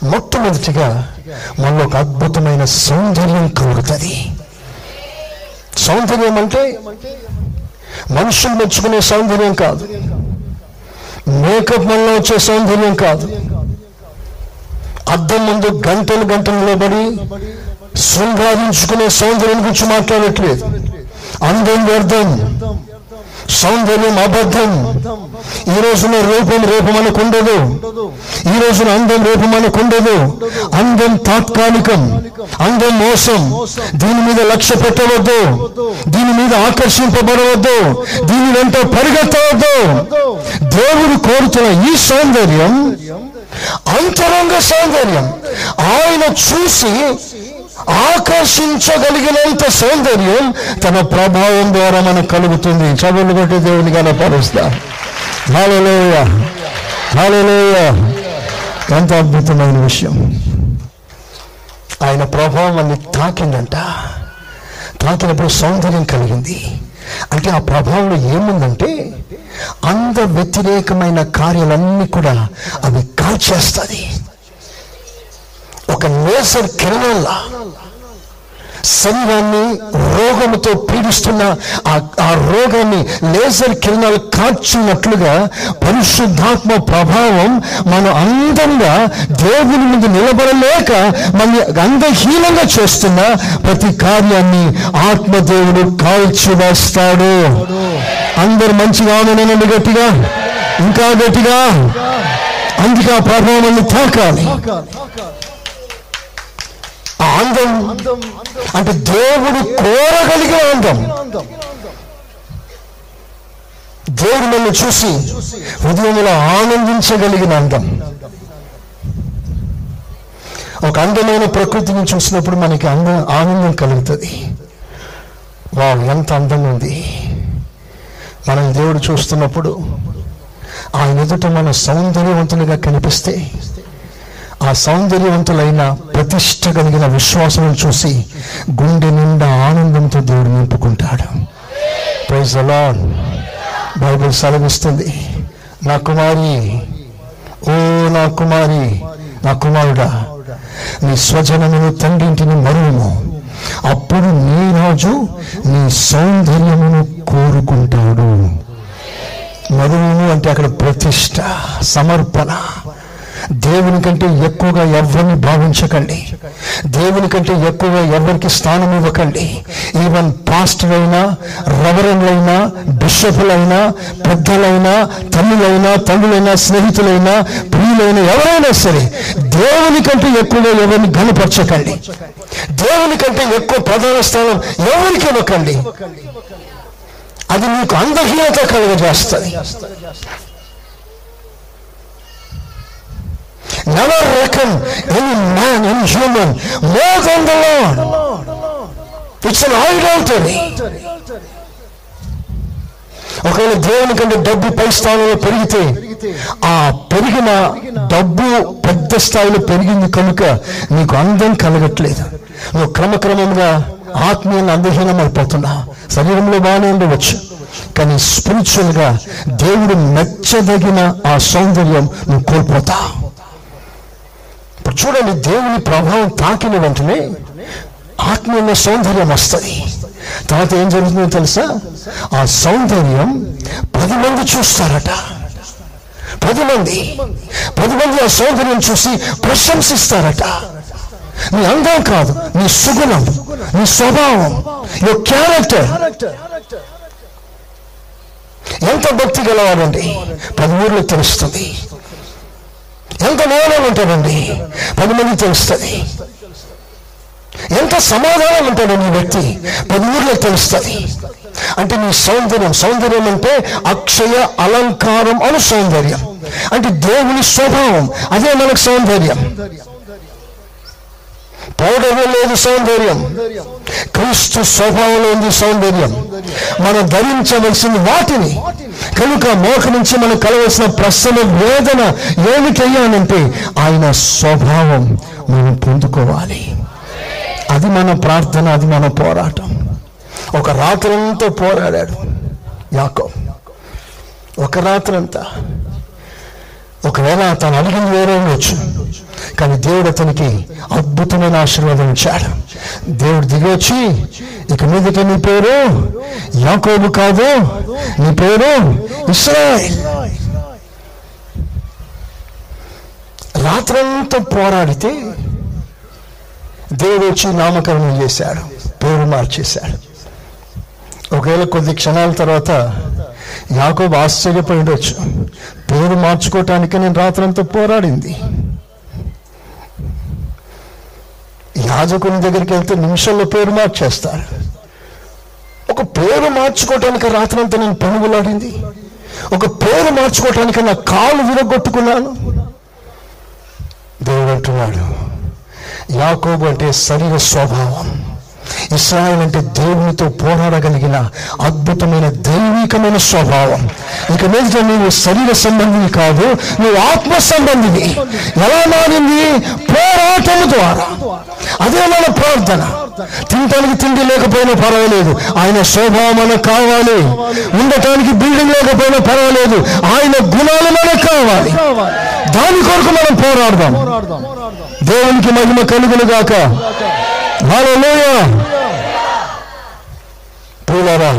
B: మొట్టమొదటిగా మనలో ఒక అద్భుతమైన సౌందర్యం కలుగుతుంది. సౌందర్యం అంటే మనుషులు మెచ్చుకునే సౌందర్యం కాదు. మేకప్ వల్ల వచ్చే సౌందర్యం కాదు. అద్దం ముందు గంటలు గంటలు నిలబడి శృంగారించుకునే సౌందర్యం గురించి మాట్లాడట్లేదు. అందం వ్యర్థం. సౌందర్యం అబద్ధం. ఈ రోజున రూపం రూపం మనకు ఉండదు ఈ రోజున అందం రూపం ఉండదు అందం తాత్కాలికం. అందం మోసం. దీని మీద లక్ష్య పెట్టవద్దు. దీని మీద ఆకర్షింపబడవద్దు. దీని వెంట పరిగెత్తవద్దు. దేవుడు కోరుతున్న ఈ సౌందర్యం అంతరంగ సౌందర్యం. ఆయన చూసి ఆకర్షించగలిగినంత సౌందర్యం తన ప్రభావం ద్వారా మనకు కలుగుతుంది. చదువులు కొట్టి దేవుని కనపరుస్తా హాలలోయ హాలలోయ ఎంత అద్భుతమైన విషయం. ఆయన ప్రభావం అన్ని తాకిందంట. తాకినప్పుడు సౌందర్యం కలిగింది. అంటే ఆ ప్రభావంలో ఏముందంటే అంద వ్యతిరేకమైన కార్యాలన్నీ కూడా అవి కాల్చేస్తుంది ఒక లేసర్ కిరణాల శరీరాన్ని రోగముతో పీడిస్తున్న ఆ- రోగాన్ని లేజర్ కిరణాలు కాచున్నట్లుగా పరిశుద్ధాత్మ ప్రభావం మనం అందంగా దేవుని ముందు నిలబడలేక మళ్ళీ అందహీనంగా చేస్తున్న ప్రతి కార్యాన్ని ఆత్మదేవుడు కాల్చివేస్తాడు అందరు మంచిగా ఆమెనండి గట్టిగా ఇంకా గట్టిగా. అందుకే ఆ ప్రభావాన్ని తాకాలి. ఆందం అంటే దేవుడు కోరగలిగిన అందం దేవుడు నన్ను చూసి హృదయంలో ఆనందించగలిగిన అందం ఒక అందమైన ప్రకృతిని చూసినప్పుడు మనకి అంద ఆనందం కలుగుతుంది. వా ఎంత అందంగా ఉంది. మనం దేవుడు చూస్తున్నప్పుడు ఆయన ఎదుట మన సౌందర్యవంతులుగా కనిపిస్తే ఆ సౌందర్యవంతులైన ప్రతిష్ట కలిగిన విశ్వాసం చూసి గుండె నిండా ఆనందంతో దేవుడు నింపుకుంటాడు. ప్రైజ్ అలాన్ బైబిల్ సెలవిస్తుంది. నా కుమారి ఓ నా కుమారి నా కుమారుడా నీ స్వజనమును తండ్రింటిని మరువుము. అప్పుడు నీ రాజు నీ సౌందర్యమును కోరుకుంటాడు. మరువుము అంటే అక్కడ ప్రతిష్ట సమర్పణ దేవుని కంటే ఎక్కువగా ఎవరిని భావించకండి. దేవుని కంటే ఎక్కువగా ఎవరికి స్థానం ఇవ్వకండి. ఈవెన్ పాస్టర్ అయినా రవరెండ్లైనా బిషపులైనా పెద్దలైనా తల్లులైనా తండ్రులైనా స్నేహితులైనా ప్రియులైన ఎవరైనా సరే దేవుని కంటే ఎక్కువగా ఎవరిని గనపరచకండి దేవుని కంటే ఎక్కువ ప్రధాన స్థానం ఎవరికి ఇవ్వకండి? అది నీకు అందహీనత కలుగజేస్తుంది. Never reckon any man, any human more than the Lord. It's an idolatry. ఒకవేళ దేవుని కంటే డబ్బు పై స్థానంలో పెరిగితే ఆ పెరిగిన డబ్బు పెద్ద స్థాయిలో పెరిగింది కనుక నీకు అందం కలగట్లేదు నువ్వు క్రమక్రమంగా ఆత్మీయంగా అందహీనం అయిపోతున్నా శరీరంలో బాగానే ఉండవచ్చు కానీ స్పిరిచువల్గా దేవుడు మెచ్చదగిన ఆ సౌందర్యం నువ్వు కోల్పోతావు ఇప్పుడు చూడండి దేవుని ప్రభావం తాకిన వెంటనే ఆత్మీయ సౌందర్యం వస్తుంది. తర్వాత ఏం జరుగుతుందో తెలుసా? ఆ సౌందర్యం పది మంది చూస్తారట. పది మంది. పది మంది ఆ సౌందర్యం చూసి ప్రశంసిస్తారట. నీ అందం కాదు నీ సుగుణం నీ స్వభావం యువర్ క్యారెక్టర్ ఎంత భక్తి గలవాడండి. పది ఊర్లో తెలుస్తుంది. ఎంత నేనం ఉంటాడండి? పది మంది తెలుస్తుంది. ఎంత సమాధానం ఉంటాడు నీ వ్యక్తి? పది ఊర్లో తెలుస్తుంది. అంటే నీ సౌందర్యం సౌందర్యం అంటే అక్షయ అలంకారం అను సౌందర్యం. అంటే దేవుని స్వభావం అదే మనకు సౌందర్యం. పౌడర్లో లేదు సౌందర్యం. క్రీస్తు స్వభావంలో ఉంది సౌందర్యం. మనం ధరించవలసిన వాటిని. కనుక మోక నుంచి మనకు కలవలసిన ప్రశ్న వేదన ఏమిటయ్యానంటే ఆయన స్వభావం మనం పొందుకోవాలి. అది మన ప్రార్థన అది మన పోరాటం. ఒక రాత్రంతా పోరాడాడు యాకో ఒక రాత్రంతా. ఒకవేళ తను అడిగింది వేరే ఉండొచ్చు. కానీ దేవుడు అతనికి అద్భుతమైన ఆశీర్వాదం ఇచ్చాడు. దేవుడు దిగి వచ్చి ఇక మీదట నీ పేరు యాకోబు కాదు నీ పేరు ఇస్రాయల్. రాత్రంతా పోరాడితే దేవుడు వచ్చి నామకరణం చేశాడు పేరు మార్చేశాడు. ఒకవేళ కొద్ది క్షణాల తర్వాత యాకోబు ఆశ్చర్యపడి ఉండొచ్చు. పేరు మార్చుకోవటానికి నేను రాత్రంతా పోరాడింది. యాజకుని దగ్గరికి వెళ్తే నిమిషంలో పేరు మార్చేస్తారు. ఒక పేరు మార్చుకోవటానికి రాత్రంతా నేను పనుగులాడింది. ఒక పేరు మార్చుకోవటానికి నా కాలు విరగొట్టుకున్నాను. దేవుడు అంటున్నాడు యాకోబు అంటే శరీర స్వభావం. ఇస్రాయల్ అంటే దేవునితో పోరాడగలిగిన అద్భుతమైన దైవికమైన స్వభావం. ఇక మీద నువ్వు శరీర సంబంధిని కాదు నువ్వు ఆత్మ సంబంధిని ఎలా మారింది? పోరాటం ద్వారా. అదే మన ప్రార్థన. తినటానికి తిండి లేకపోయినా పర్వాలేదు. ఆయన స్వభావం మనకు కావాలి. ఉండటానికి బిల్డింగ్ లేకపోయినా పర్వాలేదు. ఆయన గుణాలు మనకు కావాలి. దాని కొరకు మనం పోరాడదాం. దేవునికి మహిమ కలుగును గాక హల్లెలూయా ప్రియులారా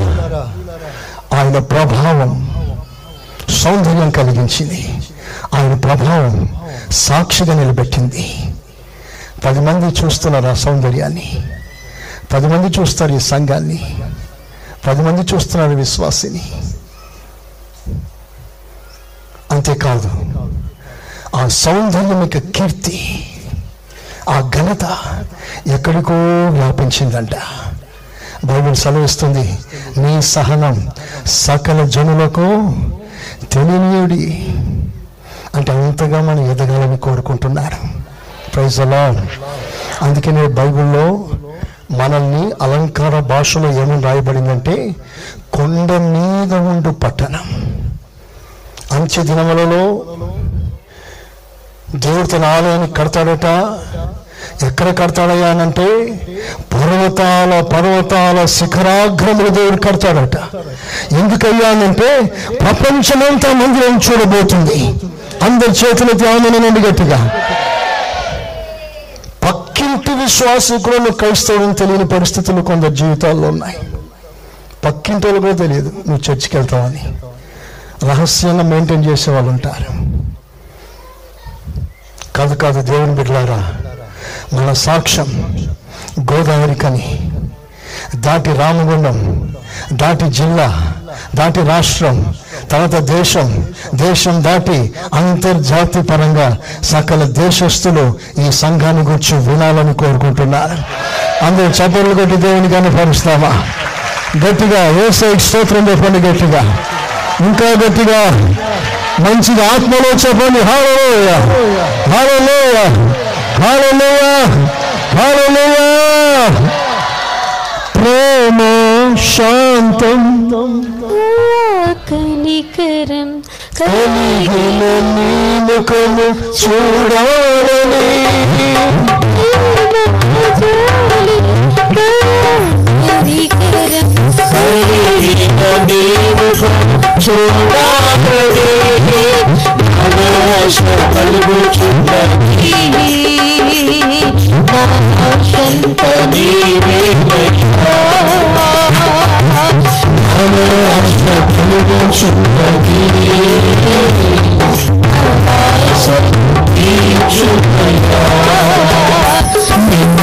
B: ఆయన ప్రభావం సౌందర్యం కలిగించింది. ఆయన ప్రభావం సాక్షిగా నిలబెట్టింది. పది మంది చూస్తున్నారు ఆ సౌందర్యాన్ని. పది మంది చూస్తారు ఈ సంఘాన్ని. పది మంది చూస్తున్నారు విశ్వాసిని. అంతేకాదు ఆ సౌందర్యం యొక్క కీర్తి ఆ ఘనత ఎక్కడికో వ్యాపించిందంట. బైబిల్ సెలవిస్తుంది. నీ సహనం సకల జనులకు తెలియడి అంటే అంతగా మనం ఎదగాలని కోరుకుంటున్నారు. ప్రైజ్ అలా అందుకనే బైబిల్లో మనల్ని అలంకార భాషలో ఏమని రాయబడిందంటే కొండ మీద ఉండు పట్టణం. అంచె దినములలో దేవుడు తన ఆలయాన్ని కడతాడట. ఎక్కడ కడతాడయ్యా అంటే పర్వతాల పర్వతాల శిఖరాగ్రములు దేవుడు కడతాడట. ఎందుకయ్యా అంటే ప్రపంచమంతా మందిరం చూడబోతుంది. అందరి చేతుల ధ్యానం గట్టిగా. పక్కింటి విశ్వాసకులను క్రైస్తవులను తెలియని పరిస్థితులు కొందరు జీవితాల్లో ఉన్నాయి. పక్కింటి వాళ్ళు కూడా తెలియదు నువ్వు చర్చికి వెళ్తావని. రహస్యంగా మెయింటైన్ చేసే వాళ్ళు ఉంటారు. కాదు కాదు దేవుని బిడ్డలారా మన సాక్ష్యం గోదావరి కని దాటి రామగుండం దాటి జిల్లా దాటి రాష్ట్రం తర్వాత దేశం దేశం దాటి అంతర్జాతీయ పరంగా సకల దేశస్తులు ఈ సంఘాన్ని గురించి వినాలని కోరుకుంటున్నారు. అందరూ చపర్లు కొట్టి దేవుని కనపరుస్తామా గట్టిగా వేసే స్తోత్రం చెప్పండి గట్టిగా. ఇంకా గట్టిగా మంచిగా ఆత్మలో చెప్పండి. హాలో హాలో హాలలోయ హాలలోయ ప్రేమ శాంతం
E: కనికరం
B: కలిగిన నీ ముఖము చూడాలని
E: కనికరం
B: కలిగిన నీ ముఖము చూడాలని ఆశ కలుగుచున్నది
E: సంత
B: నీవే ఆశ కలుగుచున్నది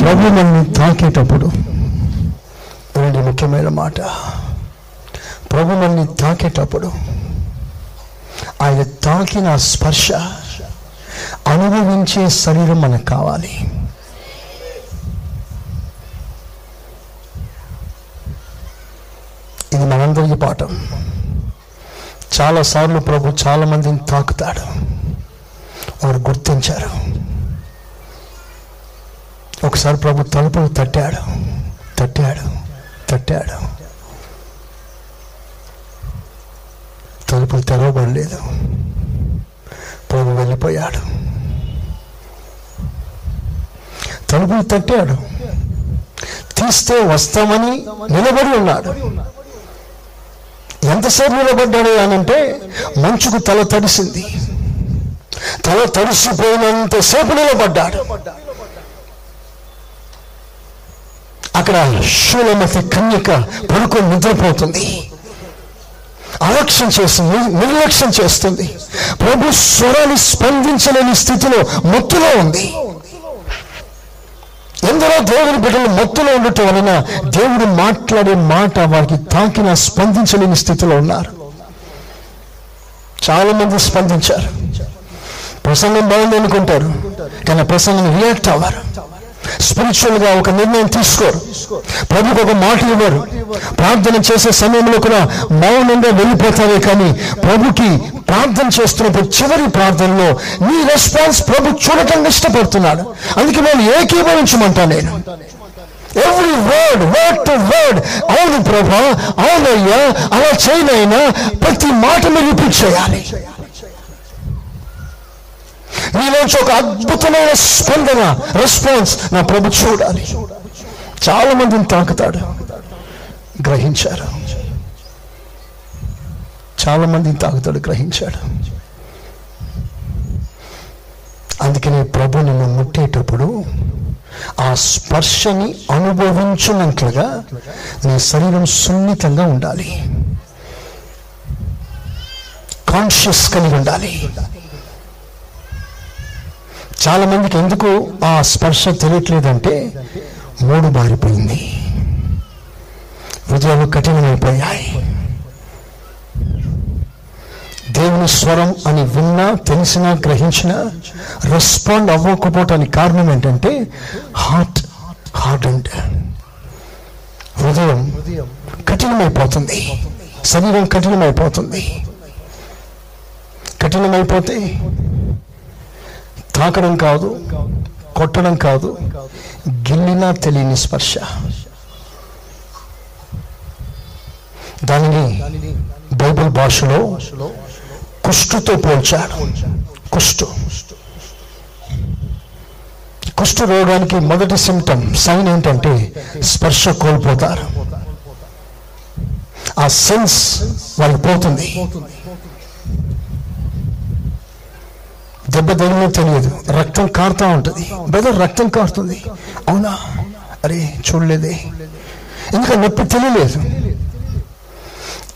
B: ప్రభు మనల్ని తాకేటప్పుడు రెండు ముఖ్యమైన మాట. ప్రభు మనల్ని తాకేటప్పుడు ఆయన తాకిన స్పర్శ అనుభవించే శరీరం మనకు కావాలి. ఇది మనందరికీ పాఠం. చాలాసార్లు ప్రభు చాలా మందిని తాకుతాడు. వారు గుర్తించారు. ఒకసారి ప్రభు తలుపులు తట్టాడు. తట్టాడు. తట్టాడు. తలుపులు తెరవబడలేదు. ప్రభు వెళ్ళిపోయాడు. తలుపులు తట్టాడు. తీస్తే వస్తామని నిలబడి ఉన్నాడు. ఎంతసేపు నిలబడ్డాడు అనంటే మంచుకు తల తడిసింది. తల తడిసిపోయినంతసేపు నిలబడ్డాడు. అక్కడ శూలమతి కన్యక పడుకొని నిద్రపోతుంది. అలక్ష్యం చేస్తుంది నిర్లక్ష్యం చేస్తుంది. ప్రభు స్వరాన్ని స్పందించలేని స్థితిలో మత్తులో ఉంది. ఎందరో దేవుని బిడ్డలు మత్తులో ఉండటం వలన దేవుడు మాట్లాడే మాట వారికి తాకిన స్పందించలేని స్థితిలో ఉన్నారు. చాలా మంది స్పందించారు. ప్రసంగం బాగుంది అనుకుంటారు కానీ ప్రసంగం రియాక్ట్ అవ్వరు. స్పిరిచువల్గా ఒక నిర్ణయం తీసుకోరు. ప్రభుకు ఒక మాట ఇవ్వరు. ప్రార్థన చేసే సమయంలో కూడా మౌనంగా వెళ్ళిపోతారే కానీ ప్రభుకి ప్రార్థన చేస్తున్నప్పుడు చివరి ప్రార్థనలో నీ రెస్పాన్స్ ప్రభు చూడటం ఇష్టపడుతున్నాడు. అందుకే నేను ఏకీభవించమంటా నేను. Every word word to word అవును ప్రభా అవునయ్యా అలా చేయనైనా ప్రతి మాట మీరు రిపీట్ చేయాలి. నీలోంచి ఒక అద్భుతమైన స్పందన రెస్పాన్స్ నా ప్రభు చూడాలి. చాలా మందిని తాకుతాడు. గ్రహించారు. చాలా మందిని తాకుతాడు గ్రహించాడు. అందుకనే ప్రభు నిన్ను ముట్టేటప్పుడు ఆ స్పర్శని అనుభవించినట్లుగా నీ శరీరం సున్నితంగా ఉండాలి. కాన్షియస్ కలిగి ఉండాలి. చాలా మందికి ఎందుకు ఆ స్పర్శ తెలియట్లేదంటే మూడు మారిపోయింది. హృదయాలు కఠినమైపోయాయి దేవుని స్వరం అని విన్నా తెలిసినా గ్రహించినా రెస్పాండ్ అవ్వకపోవటానికి కారణం ఏంటంటే హార్ట్ హార్ట్ అండ్ హృదయం కఠినమైపోతుంది. శరీరం కఠినమైపోతుంది. కఠినమైపోతే తాకడం కాదు కొట్టడం కాదు గిల్లినా తెలియని స్పర్శ. దానిని బైబిల్ భాషలో కుష్టుతో పోల్చాడు. కుష్టు. కుష్టు రోగానికి మొదటి సిమ్టమ్ సైన్ ఏంటంటే స్పర్శ కోల్పోతారు. ఆ సెన్స్ వాళ్ళకి పోతుంది. దెబ్బ తగిలిన తెలియదు. రక్తం కారుతూ ఉంటుంది. బ్రదర్ రక్తం కారుతుంది. అవునా? అరే చూడలేదే. ఎందుకంటే నొప్పి తెలియలేదు?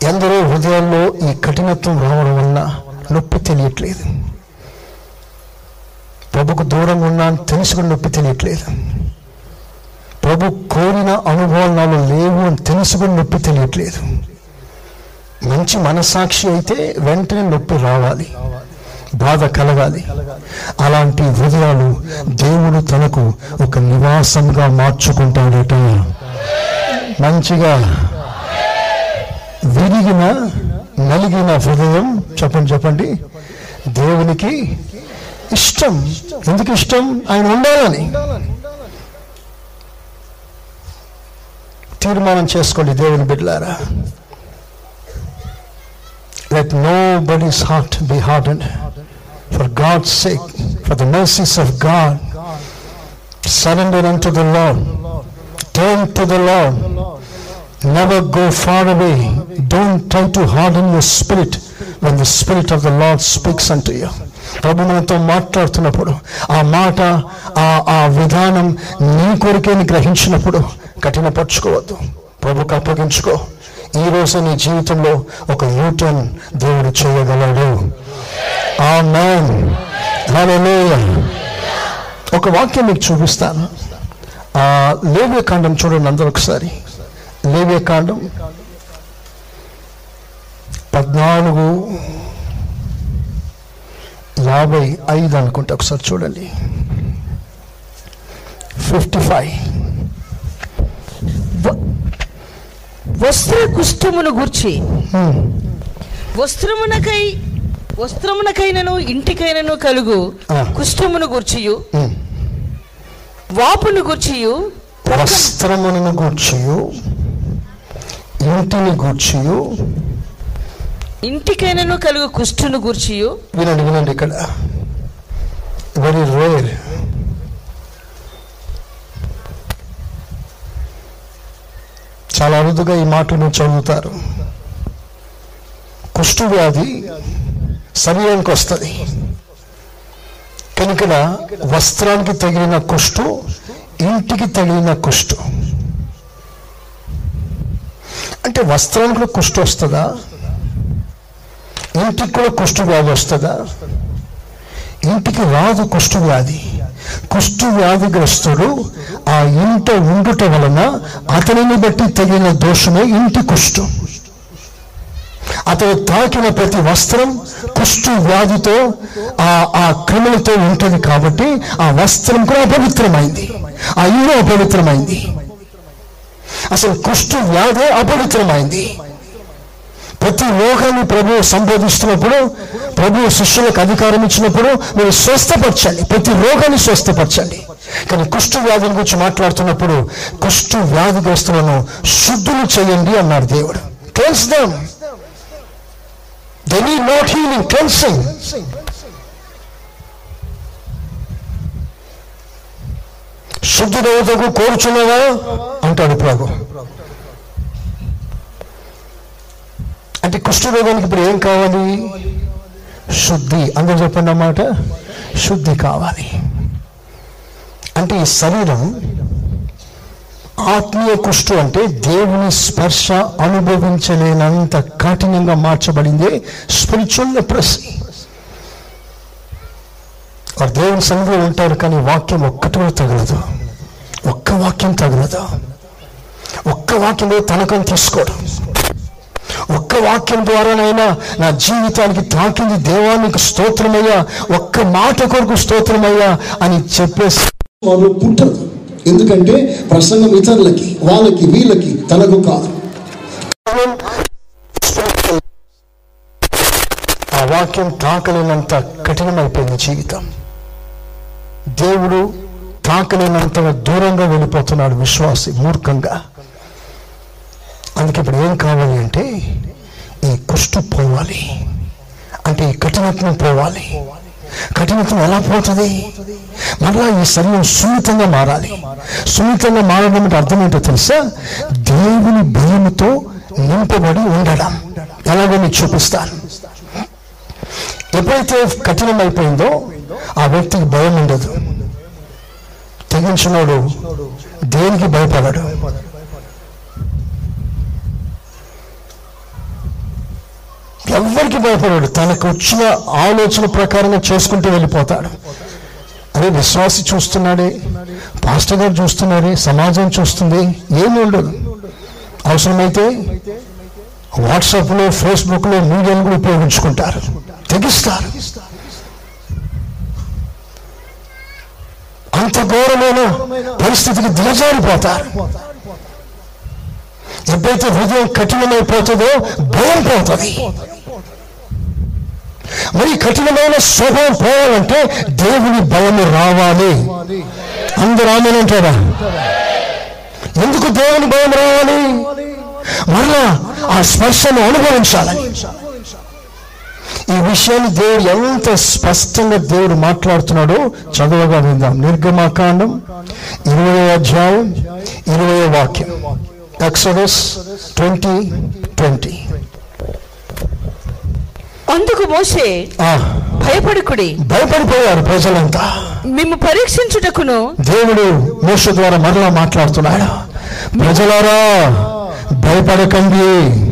B: ఎందరో హృదయాల్లో ఈ కఠినత్వం రావడం వల్ల నొప్పి తెలియట్లేదు. ప్రభుకు దూరంగా ఉన్నా అని తెలుసుకుని నొప్పి తెలియట్లేదు. ప్రభు కోరిన అనుభవాలు నాలో లేవు అని తెలుసుకుని నొప్పి తెలియట్లేదు. మంచి మనస్సాక్షి అయితే వెంటనే నొప్పి రావాలి. బాధ కలగాలి. అలాంటి హృదయాలు దేవుడు తనకు ఒక నివాసంగా మార్చుకుంటాడట మంచిగా విరిగిన నలిగిన హృదయం చెప్పండి చెప్పండి. దేవునికి ఇష్టం. ఎందుకు ఇష్టం? ఆయన ఉండాలని. తీర్మానం చేసుకోండి దేవుని బిడ్డలారా. Let nobody's heart be and for God sake for the mercies of God surrender unto the Lord turn to the Lord never go far away don't try to harden your spirit when the spirit of the Lord speaks unto you ప్రభు మనతో మాట్లాడుతున్నప్పుడు ఆ మాట ఆ ఆ విధానం నీ కొరికే నీ గ్రహించినప్పుడు కఠినపరుచుకోవద్దు ప్రభుకు అప్పగించుకో ఈ రోజు నీ జీవితంలో ఒక యూటర్న్ దేవుడు చేయగలడు ఆ మ్యాన్ ఒక వాక్యం మీకు చూపిస్తాను. ఆ లేవ్య కాండం చూడండి అందరూ ఒకసారి. లేవ్య కాండం పద్నాలుగు యాభై ఐదు అనుకుంటే ఒకసారి చూడండి. Fifty five.
D: వస్త్ర కుష్ఠమును గూర్చి వస్త్రమునకై వస్త్రమునకైనను ఇంటికైనను కలుగు. కుష్ఠమును గూర్చియు. వాపును గూర్చియు.
B: వస్త్రములను గూర్చియు. ఇంటిని గూర్చియు.
D: ఇంటికైనను కలుగు కుష్ఠును గూర్చియు.
B: వినండి వినండి ఇక్కడ. వెరీ రేర్ చాలా అరుదుగా ఈ మాటను చదువుతారు. కుష్టు వ్యాధి శరీరానికి వస్తుంది. కనుక వస్త్రానికి తగిలిన కుష్టు ఇంటికి తగిలిన కుష్టు. అంటే వస్త్రానికి కూడా కుష్టు వస్తుందా? ఇంటికి కూడా కుష్టు వ్యాధి వస్తుందా? ఇంటికి రాదు కుష్టు వ్యాధి. కుష్టు వ్యాధిగ్రస్తుడు ఆ ఇంట ఉండుట వలన అతనిని బట్టి తగిలిన దోషమే ఇంటి కుష్టు. అతను తాకిన ప్రతి వస్త్రం కుష్టు వ్యాధితో ఆ ఆ క్రిములతో ఉంటుంది కాబట్టి ఆ వస్త్రం కూడా అపవిత్రమైంది. ఆ ఇల్లు అపవిత్రమైంది. అసలు కుష్టు వ్యాధి అపవిత్రమైంది. ప్రతి రోగాన్ని ప్రభు సంబోధిస్తున్నప్పుడు ప్రభు శిష్యులకు అధికారం ఇచ్చినప్పుడు మీరు స్వస్థపరచండి. ప్రతి రోగాన్ని స్వస్థపరచండి. కానీ కుష్టు వ్యాధుల గురించి మాట్లాడుతున్నప్పుడు కుష్టు వ్యాధిగ్రస్తులను శుద్ధులు చేయండి అన్నాడు దేవుడు. Cleanse them They need not healing, cleansing. శుద్ధి దేవతకు కోరుచున్నావా? అంటాడు ప్రభు. అంటే కుష్ఠరోగానికి ఇప్పుడు ఏం కావాలి? శుద్ధి. అందరూ చెప్పండి అన్నమాట. శుద్ధి కావాలి. అంటే ఈ శరీరం ఆత్మీయ కుష్టు అంటే దేవుని స్పర్శ అనుభవించలేనంత కఠినంగా మార్చబడింది. స్పిరిచువల్ లెప్రసీ వారు దేవుని సన్నిధిలో ఉంటారు కానీ వాక్యం ఒక్కటి తగలదు. ఒక్క వాక్యం తగలదు. ఒక్క వాక్యంలో తనకం తీసుకోవడం ఒక్క వాక్యం ద్వారానైనా నా జీవితానికి తాకింది దేవానికి స్తోత్రమయ్యా ఒక్క మాట కొరకు స్తోత్రమయ్యా అని చెప్పేసి
C: వారు పుట్టరు ఎందుకంటే ప్రసంగం ఇతరులకి వాళ్ళకి వీళ్ళకి తనకు కాదు.
B: ఆ వాక్యం తాకలేనంత కఠినమైపోయింది జీవితం. దేవుడు తాకలేనంత దూరంగా వెళ్ళిపోతున్నాడు విశ్వాసి మూర్ఖంగా. అందుకే ఇప్పుడు ఏం కావాలి అంటే ఈ కుష్టు పోవాలి. అంటే ఈ కఠినత్వం పోవాలి. కఠినత్వం ఎలా పోతుంది? మరలా ఈ శరీరం సున్నితంగా మారాలి. సున్నితంగా మారడం అంటే అర్థం ఏంటో తెలుసా? దేవుని భయముతో నింపబడి ఉండడం. ఎలాగో మీకు చూపిస్తాను. ఎప్పుడైతే కఠినమైపోయిందో ఆ వ్యక్తికి భయం ఉండదు. తెగించినోడు దేనికి భయపడడు? ఎవరికి భయపడాడు. తనకు వచ్చిన ఆలోచన ప్రకారంగా చేసుకుంటూ వెళ్ళిపోతాడు. అదే విశ్వాసి చూస్తున్నాడే పాస్టర్ గారు చూస్తున్నాడే సమాజం చూస్తుంది ఏమి ఉండదు. అవసరమైతే వాట్సాప్లో ఫేస్బుక్లో మీడియాను కూడా ఉపయోగించుకుంటారు. తెగిస్తారు. అంత ఘోరమైన పరిస్థితికి దిగజారిపోతారు. ఎప్పుడైతే హృదయం కఠినమైపోతుందో భయం పోతుంది. మరి కఠినమైన స్వభావం పోవాలంటే దేవుని భయం రావాలి. అందరూ ఆమెనంటారా ఎందుకు దేవుని భయం రావాలి? మరలా ఆ స్పర్శను అనుభవించాలి. ఈ విషయాన్ని దేవుడు ఎంత స్పష్టంగా దేవుడు మాట్లాడుతున్నాడో చదవగా విందాం. నిర్గమాకాండం ఇరవై అధ్యాయం ఇరవై వాక్యం. Exodus twenty twenty.
D: అందుకు మోసే భయపడుకుడి.
B: భయపడిపోయారు ప్రజలంతా.
D: మిమ్ము పరీక్షించుటకును
B: దేవుడు మోష ద్వారా మరలా మాట్లాడుతున్నాడు? ప్రజలారా భయపడకండి.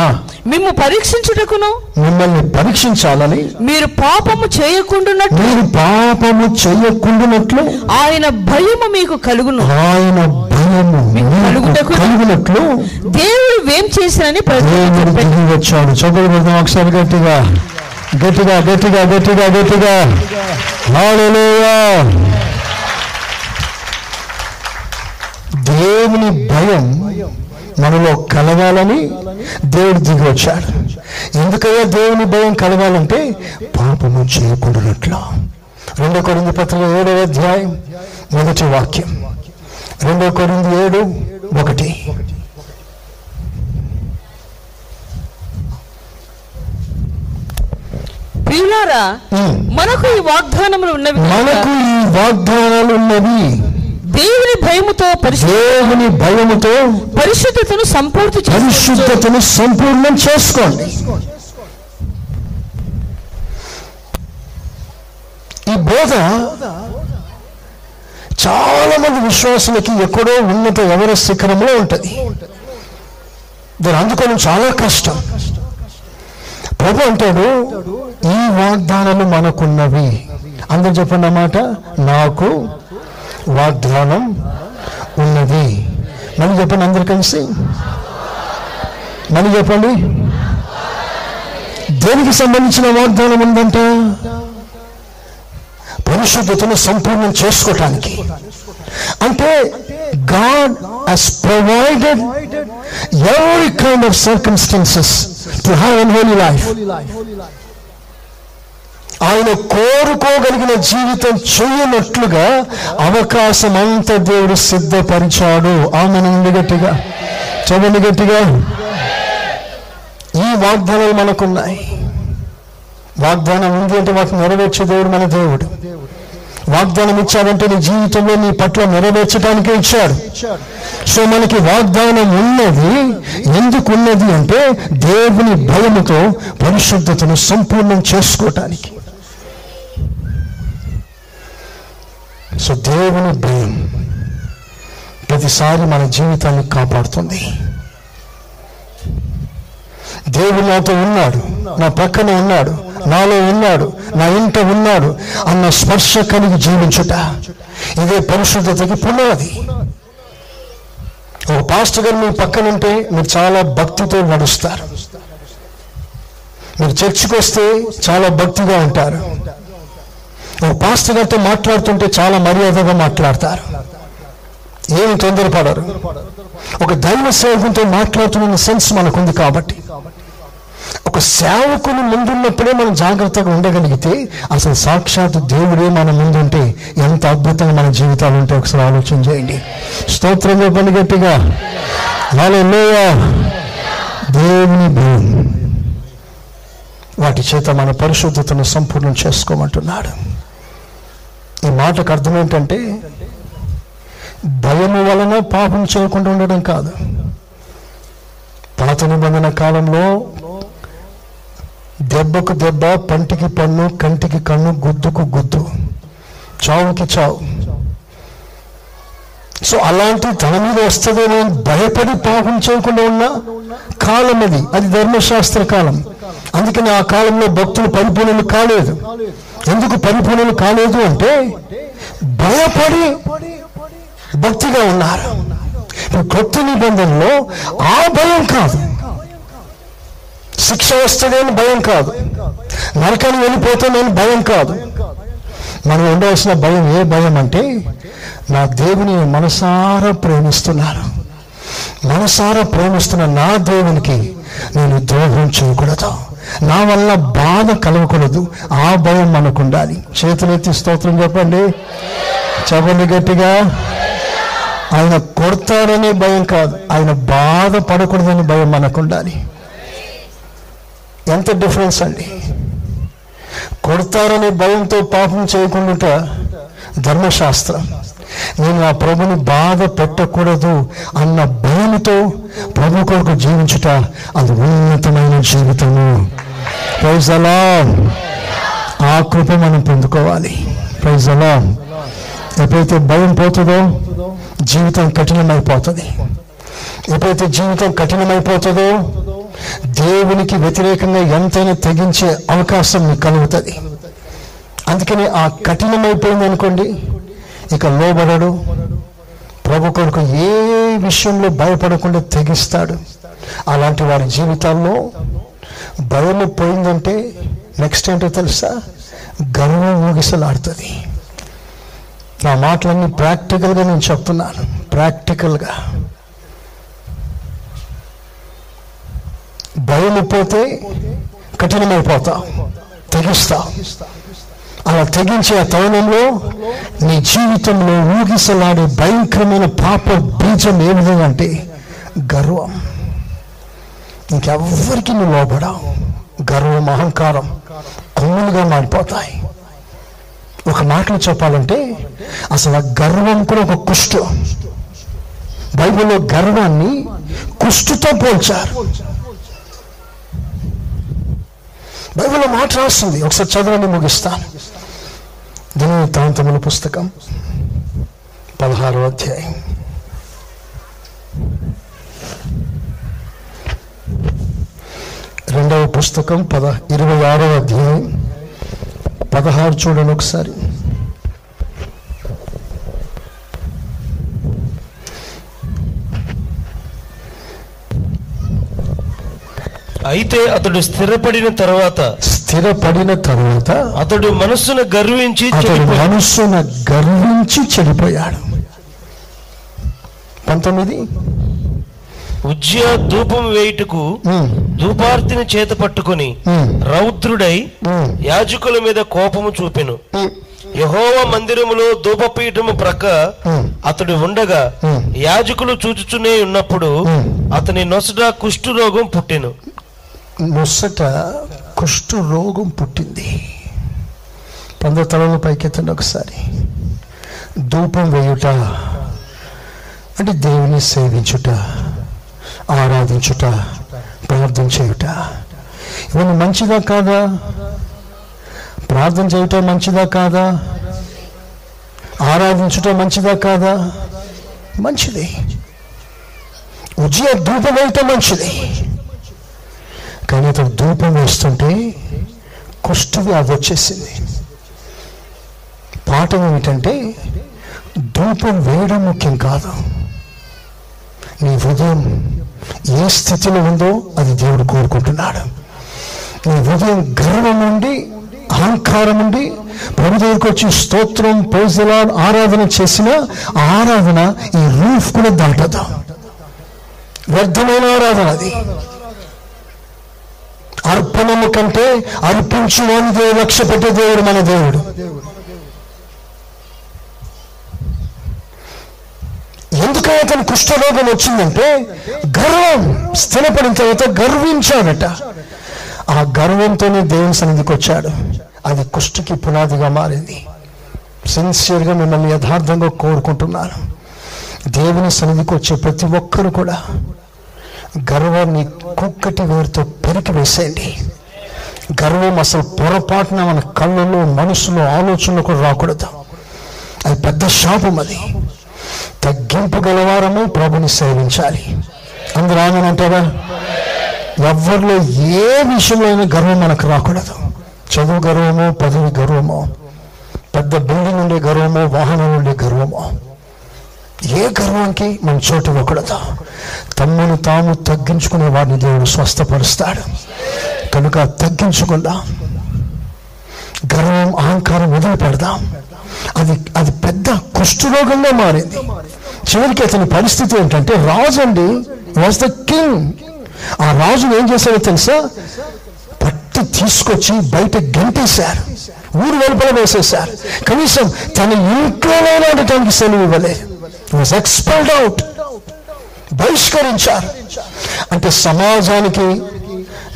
B: ఆ,
D: మిమ్ము పరీక్షించుటకును?
B: మిమ్మల్ని పరీక్షించాలని
D: మీరు పాపము చేయకుండానట్టు
B: మీరు పాపము చెయ్యకుండానట్లు
D: ఆయన భయము మీకు కలుగును.
B: ఆయన భయము మీకు
D: కలుగుటకు-
B: కలిగినట్లు?
D: దేవుడు వేం చేసినని
B: వచ్చాడు చదువు పెడదాం ఒకసారి గట్టిగా. గట్టిగా గట్టిగా గట్టిగా గట్టిగా. హల్లెలూయా దేవుని భయం మనలో కలగాలని దేవుడు దిగి వచ్చాడు. ఎందుకయ్యా దేవుని భయం కలగాలంటే పాపము చేయకూడనట్లు? రెండో కొరింది పత్రిక ఏడవ అధ్యాయం మొదటి వాక్యం. రెండో కొరింది ఏడు ఒకటి.
D: ప్రియులారా. మనకు ఈ వాగ్దానములు ఉన్నవి
B: మనకు ఈ వాగ్దానాలు ఉన్నవి.
D: దేవుని భయముతో
B: దేవుని భయముతో
D: పరిశుద్ధతను సంపూర్తి
B: పరిశుద్ధతను సంపూర్ణం చేసుకోండి. ఈ బోధ చాలా మంది విశ్వాసులకి ఎక్కడో ఉన్నత ఎవర శిఖరంలో ఉంటుంది. దాన్ని అందుకోవడం చాలా కష్టం. ప్రభు అంటాడు ఈ వాగ్దానాలు మనకున్నవి. అందరు చెప్పండి అన్నమాట నాకు వాగ్దానం ఉన్నది. మళ్ళీ చెప్పండి అందరు కలిసి. మళ్ళీ చెప్పండి. దేనికి సంబంధించిన వాగ్దానం ఉందంట? పరిశుద్ధతను సంపూర్ణం చేసుకోవటానికి అంటే God has provided every kind of circumstances to have an holy life ఆయన కోరుకోగలిగిన జీవితం చేయనట్లుగా అవకాశం అంతా దేవుడు సిద్ధపరిచాడు. ఆమె గట్టిగా. చదవండి గట్టిగా. ఈ వాగ్దానాలు మనకున్నాయి. వాగ్దానం ఉంది అంటే వాటిని నెరవేర్చే దేవుడు మన దేవుడు. వాగ్దానం ఇచ్చాడంటే నీ జీవితంలో నీ పట్ల నెరవేర్చడానికే ఇచ్చాడు. సో మనకి వాగ్దానం ఉన్నది ఎందుకు ఉన్నది అంటే దేవుని భయముతో పరిశుద్ధతను సంపూర్ణం చేసుకోవటానికి సో దేవుని భయం ప్రతిసారి మన జీవితాన్ని కాపాడుతుంది. దేవుడు నాతో ఉన్నాడు నా పక్కన ఉన్నాడు నాలో ఉన్నాడు నా ఇంట ఉన్నాడు అన్న స్పర్శ కలిగి జీవించుట. ఇదే పరిశుద్ధతకి పునాది. ఒక పాస్టర్ గారు మీ పక్కన ఉంటే మీరు చాలా భక్తితో నడుస్తారు. మీరు చర్చికి వస్తే చాలా భక్తిగా ఉంటారు. ఒక పాస్టర్ గారితో మాట్లాడుతుంటే చాలా మర్యాదగా మాట్లాడతారు. ఏమి తొందరపడరు. ఒక దైవ సేవకునితో మాట్లాడుతున్న సెన్స్ మనకుంది కాబట్టి. ఒక సేవకుని ముందున్నప్పుడే మనం జాగ్రత్తగా ఉండగలిగితే అసలు సాక్షాత్ దేవుడే మన ముందుంటే ఎంత అద్భుతంగా మన జీవితాలు ఉంటే ఒకసారి ఆలోచన చేయండి. స్తోత్రం చెప్పండి గట్టిగా. దేవుని భూమి వాటి చేత మన పరిశుద్ధతను సంపూర్ణం చేసుకోమంటున్నాడు. ఈ మాటకు అర్థం ఏంటంటే భయము వలన పాపం చేయకుండా ఉండడం కాదు. పాత నిబంధన కాలంలో దెబ్బకు దెబ్బ పంటికి పన్ను కంటికి కన్ను గుద్దుకు గుద్దు చావుకి చావు. సో అలాంటి తన మీద వస్తుందేమో అని భయపడి పాపం చేయకుండా ఉన్న కాలం అది. అది ధర్మశాస్త్ర కాలం. అందుకని ఆ కాలంలో భక్తులు పరిపూర్ణులు కాలేదు. ఎందుకు పరిపూర్ణులు కాలేదు అంటే భయపడి భక్తిగా ఉన్నారు. కొత్త నిబంధనలో ఆ భయం కాదు. శిక్ష వస్తుందని భయం కాదు. నరకాన్ని వెళ్ళిపోతుందని భయం కాదు. మనం ఉండవలసిన భయం ఏ భయం అంటే నా దేవుని మనసారా ప్రేమిస్తున్నాను మనసారా ప్రేమిస్తున్న నా దేవునికి నేను ద్రోహం చేయకూడదు. నా వల్ల బాధ కలగకూడదు ఆ భయం మనకు ఉండాలి చేతులెత్తి స్తోత్రం చెప్పండి. చెప్పండి గట్టిగా. ఆయన కొడతాడనే భయం కాదు ఆయన బాధ పడకూడదనే భయం మనకు ఉండాలి ఎంత డిఫరెన్స్ అండి. కొడతారనే భయంతో పాపం చేయకుండా ధర్మశాస్త్రం. నేను ఆ ప్రభుని బాధ పెట్టకూడదు అన్న భయంతో ప్రభు కొరకు జీవించుట అది ఉన్నతమైన జీవితము. ప్రైజ్ అలా ఆ కృప మనం పొందుకోవాలి. ప్రైజ్ అలా ఎప్పుడైతే భయం పోతుందో జీవితం కఠినమైపోతుంది. ఎప్పుడైతే జీవితం కఠినమైపోతుందో దేవునికి వ్యతిరేకంగా ఎంతైనా తెగించే అవకాశం మీకు కలుగుతుంది. అందుకని ఆ కఠినమైపోయింది అనుకోండి ఇక లోబడడు. ప్రభు కొరకు ఏ విషయంలో భయపడకుండా తెగిస్తాడు? అలాంటి వారి జీవితాల్లో భయము పోయిందంటే నెక్స్ట్ ఏంటో తెలుసా? గర్వం ఊగిసలాడుతుంది. నా మాటలన్నీ ప్రాక్టికల్గా నేను చెప్తున్నాను. ప్రాక్టికల్గా భయం పోతే కఠినమైపోతావు తెగిస్తావు అలా తెగించే తరుణంలో నీ జీవితంలో ఊగిసలాడే భయంకరమైన పాప బీజం ఏమిటంటే అంటే గర్వం. ఇంకెవ్వరికి నువ్వు లోపడావు గర్వం అహంకారం కొమ్ములుగా మారిపోతాయి. ఒక మాటలో చెప్పాలంటే అసలు ఆ గర్వం కూడా ఒక కుష్టు. బైబిల్లో గర్వాన్ని కుష్టుతో పోల్చారు. బైబిల్లో మాట రాస్తుంది. ఒకసారి చదవండి ముగిస్తాను దినవృత్తాంతముల పుస్తకం పదహారో అధ్యాయం. రెండవ పుస్తకం పద ఇరవై ఆరో అధ్యాయం పదహారు చూడండి ఒకసారి.
F: అయితే అతడు స్థిరపడిన తర్వాత
B: స్థిరపడిన తరువాత
F: అతడు మనస్సును గర్వించి.
B: మనస్సున గర్వించి చెడిపోయాడు పంతొమ్మిది
F: ఉజ్జయ ధూపం వేయుటకు ధూపార్తిని చేత పట్టుకొని రౌద్రుడై యాజకుల మీద కోపము చూపెను యహోవ మందిరములో ధూపపీఠము ప్రక్క. అతడు ఉండగా. యాజకులు చూచుచునే ఉన్నప్పుడు. అతని నొసట కుష్టు రోగం పుట్టెను
B: ముసట కుష్టు రోగం పుట్టింది. పంద తలలు పైకెత్తండి ఒకసారి. ధూపం వేయుట అంటే దేవుని సేవించుట ఆరాధించుట ప్రార్థన చేయుట. ఇవన్నీ మంచిదా కాదా? ప్రార్థన చేయుట మంచిదా కాదా? ఆరాధించుట మంచిదా కాదా? మంచిది. ఉజ్జయ ధూపం వేయటం మంచిది. కానీ అతను ధూపం వేస్తుంటే కుష్ఠవ్యాధి వచ్చేసింది. పాఠం ఏమిటంటే ధూపం వేయడం ముఖ్యం కాదు. నీ హృదయం ఏ స్థితిలో ఉందో అది దేవుడు కోరుకుంటున్నాడు. నీ హృదయం గర్వం నుండి అహంకారం ఉండి ప్రభు దగ్గరికి వచ్చి స్తోత్రం పోజల ఆరాధన చేసిన ఆరాధన ఈ రూఫ్ కూడా దాటదు. వ్యర్థమైన ఆరాధన అది. అర్పణము కంటే అర్పించు వాని లక్ష్య పెట్టే దేవుడు మన దేవుడు. ఎందుకని అతను కుష్ఠరోగం వచ్చిందంటే గర్వం స్థిరపడిన తర్వాత గర్వించాడట. ఆ గర్వంతోనే దేవుని సన్నిధికి వచ్చాడు. అది కుష్ఠకి పునాదిగా మారింది. సిన్సియర్గా మిమ్మల్ని యథార్థంగా కోరుకుంటున్నాను. దేవుని సన్నిధికి వచ్చే ప్రతి ఒక్కరు కూడా గర్వాన్ని కుక్కటి వేరుతో పెరికి వేసేయండి. గర్వం అసలు పొరపాటున మన కళ్ళలో మనసులో ఆలోచనలు కూడా రాకూడదు. అది పెద్ద శాపం అది. తగ్గింపు గలవారము ప్రభుని సేవించాలి. అందరూ ఆమెను అంటారా? ఎవరిలో ఏ విషయంలో అయినా గర్వం మనకు రాకూడదు. చదువు గర్వమో పదవి గర్వమో పెద్ద బిల్డింగ్ ఉండే గర్వమో వాహనం ఉండే గర్వమో. ఏ గర్వానికి మన చోటు ఇవ్వకూడదు తమ్మును తాము తగ్గించుకునే వారిని దేవుడు స్వస్థపరుస్తాడు. కనుక తగ్గించుకుందాం గర్వం అహంకారం వదిలిపెడదాం అది అది పెద్ద కుష్ఠరోగంగా మారింది. చివరికి అతని పరిస్థితి ఏంటంటే రాజు అండి వాజ్ ద కింగ్. ఆ రాజును ఏం చేశాడో తెలుసా? పట్టి తీసుకొచ్చి బయట గంటేశారు. ఊరు వెలుపల వేసేశారు. కనీసం తన ఇంట్లోనే ఉండటానికి సెలవు ఇవ్వలేదు. వాజ్ ఎక్స్పెల్డ్ అవుట్ బహిష్కరించారు. అంటే సమాజానికి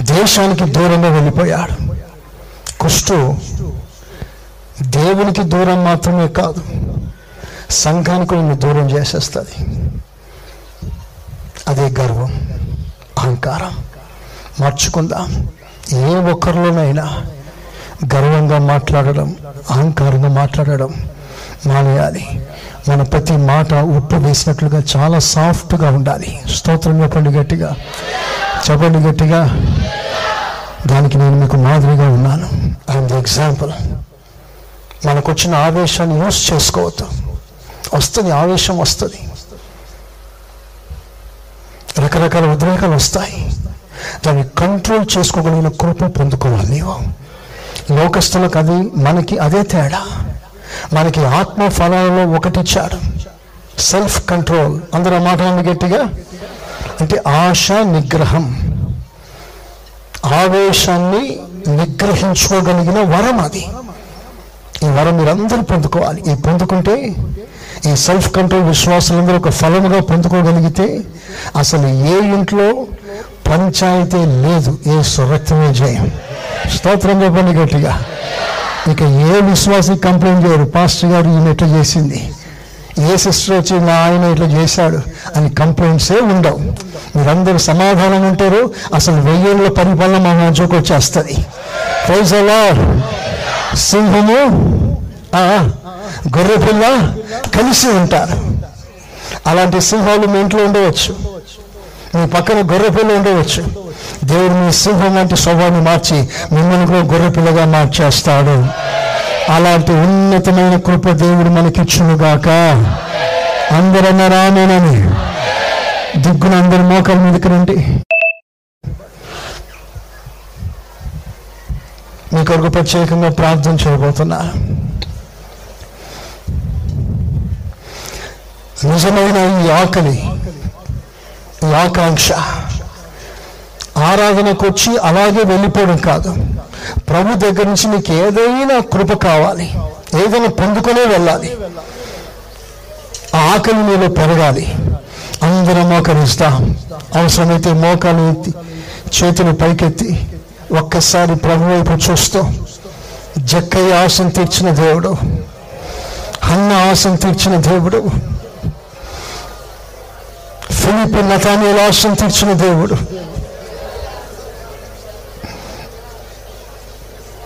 B: దేశానికి దూరంగా వెళ్ళిపోయాడు కుష్టు దేవునికి దూరం మాత్రమే కాదు సంఘానికి నిన్ను దూరం చేసేస్తుంది. అదే గర్వం అహంకారం. మార్చుకుందాం. ఏ ఒక్కరిలోనైనా గర్వంగా మాట్లాడడం అహంకారంగా మాట్లాడడం మానేయాలి. మన ప్రతి మాట ఉప్పు వేసినట్లుగా చాలా సాఫ్ట్గా ఉండాలి. స్తోత్రం చెప్పండి గట్టిగా. చెప్పండి గట్టిగా. దానికి నేను మీకు మాదిరిగా ఉన్నాను. ఐఎమ్ ది ఎగ్జాంపుల్ మనకు వచ్చిన ఆవేశాన్ని యూస్ చేసుకోవద్దు. వస్తుంది ఆవేశం వస్తుంది. రకరకాల ఉద్రేకాలు వస్తాయి. దాన్ని కంట్రోల్ చేసుకోగలిగిన కృప పొందుకోవాలి నీవు. లోకస్తులకు అది మనకి అదే తేడా. మనకి ఆత్మ ఫలాలలో ఒకటి ఇచ్చాడు సెల్ఫ్ కంట్రోల్ అందరూ మాట్లాడండి గట్టిగా. అంటే ఆశ నిగ్రహం. ఆవేశాన్ని నిగ్రహించుకోగలిగిన వరం అది. ఈ వరం మీరందరూ పొందుకోవాలి. ఈ పొందుకుంటే ఈ సెల్ఫ్ కంట్రోల్ విశ్వాసులందరూ ఒక ఫలముగా పొందుకోగలిగితే అసలు ఏ ఇంట్లో పంచాయితీ లేదు ఏ సురక్తమే జయం. స్తోత్రం చెప్పండి గట్టిగా. ఇక ఏ విశ్వాసి కంప్లైంట్ చేయరు పాస్టర్ గారు ఈమె ఎట్లా చేసింది. ఏ సిస్టర్ వచ్చి నా ఆయన ఇట్లా చేశాడు అని కంప్లైంట్సే ఉండవు. మీరందరూ సమాధానం ఉంటారు అసలు వెయ్యేళ్ళ పరిపాలన మా మధ్యకు వచ్చేస్తుంది. ప్రైజ్ అలా సింహము గొర్రె పిల్ల కలిసి ఉంటారు. అలాంటి సింహాలు మీ ఇంట్లో ఉండవచ్చు. మీ పక్కన గొర్రె పిల్ల ఉండవచ్చు. దేవుడు మీ సింహం వంటి స్వభావాన్ని మార్చి మిమ్మల్ని కూడా గొర్రెపిల్లగా మార్చేస్తాడు. అలాంటి ఉన్నతమైన కృప దేవుడు మనకిచ్చునుగాక అందరన్నా రామేనని. దిగ్గున అందరి మోకాల మీదకి రండి. మీ కొరకు ప్రత్యేకంగా ప్రార్థన చేయబోతున్నా. నిజమైన ఈ ఆకలి ఈ ఆకాంక్ష ఆరాధనకు వచ్చి అలాగే వెళ్ళిపోవడం కాదు. ప్రభు దగ్గర నుంచి నీకు ఏదైనా కృప కావాలి. ఏదైనా పొందుకునే వెళ్ళాలి. ఆ ఆకలి నీలో పెరగాలి. అందరం మోకరిస్తాం. అవసరమైతే మోకాలు ఎత్తి చేతులు పైకెత్తి ఒక్కసారి ప్రభు వైపు చూస్తూ జక్కయ్య ఆశను తీర్చిన దేవుడు అన్న ఆశను తీర్చిన దేవుడు ఫిలిప్ నతానియల ఆశను తీర్చిన దేవుడు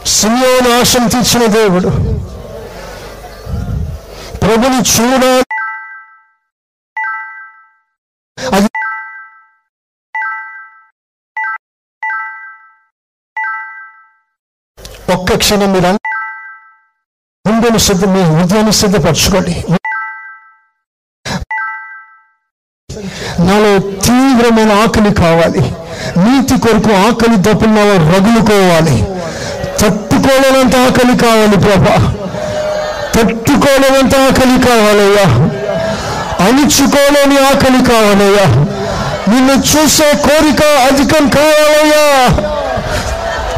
B: సిమియోను ఆశను తీర్చిన దేవుడు. ప్రభుని చూడాలి. అది ఒక్క క్షణం మీరు అన్- గుండెను సిద్ధ మీ హృదయాన్ని సిద్ధపరచుకోండి. నాలో తీవ్రమైన ఆకలి కావాలి. నీతి కొరకు ఆకలి దప్పులు నాలో రగులుకోవాలి. తట్టుకోలేనంత ఆకలి కావాలి ప్రభా. తట్టుకోలేనంత ఆకలి కావాలయ్యా. అణుచుకోలేని ఆకలి కావాలయ్యా. నిన్ను చూసే కోరిక అధికం కావాలయ్యా.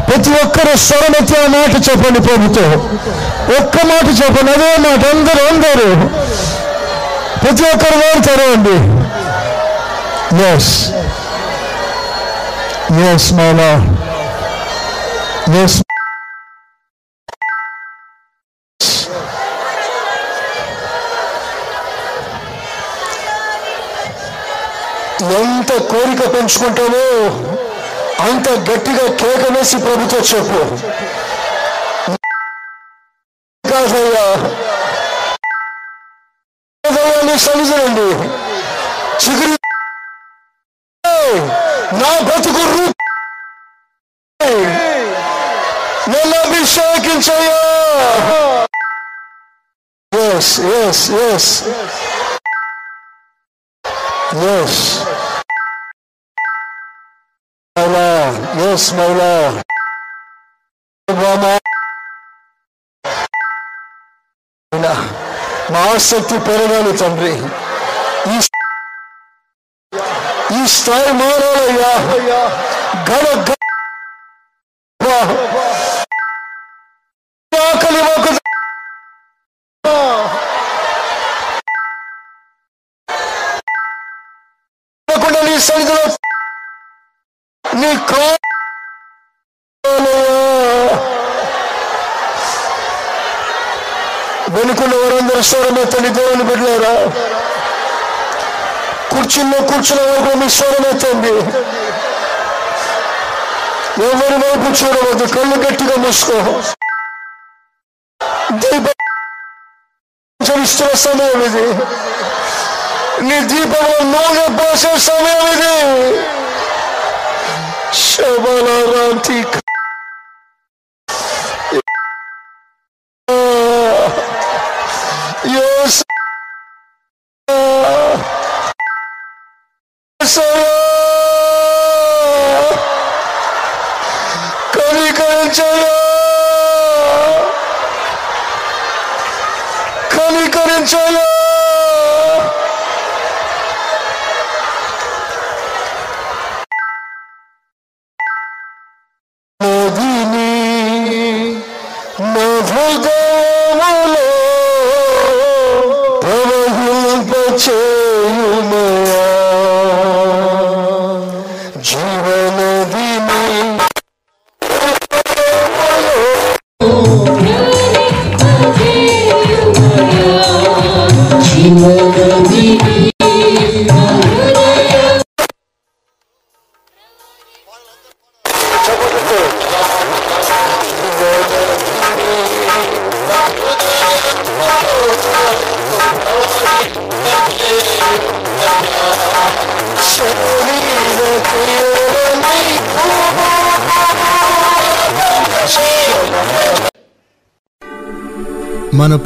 B: ప్రతి ఒక్కరు స్వరమతి ఆ మాట చెప్పండి ప్రభుతో. ఒక్క మాట చెప్పండి అదే మాట అందరూ అందరూ. ప్రతి ఒక్కరు వాడతారు అండి ఎస్ ఎస్ మౌలా ఎస్ ఎంత కోరిక పెంచుకుంటానో అంత గట్టిగా కేక వేసి ప్రభుతో చెప్పు. కాదయ్యా. కాదయ్యా, నీ చిగురి నా బతుకు నన్ను అభిషేకించయ్యా. ఎస్ ఎస్ ఎస్ ఎస్ మౌలా ఎస్ మౌలా రామా అయినా మా ఆసక్తి పెరగాలి తండ్రి ఈ ఈ స్థాయి మారాలయ్యా గణ నీ వెనుకున్న వారందరూ స్వరమే స్వరమెత్తండి దేవుని బిడ్డలారా కూర్చున్న కూర్చున్న వరకు మీ స్వరమెత్తండి ఎవరి వైపు చూడవద్దు కళ్ళు గట్టిగా మూసుకో. దీపం సమయం ఇది. నీ దీపంలో నూనె పోసే సమయం ఇది.
C: Shobalovantika.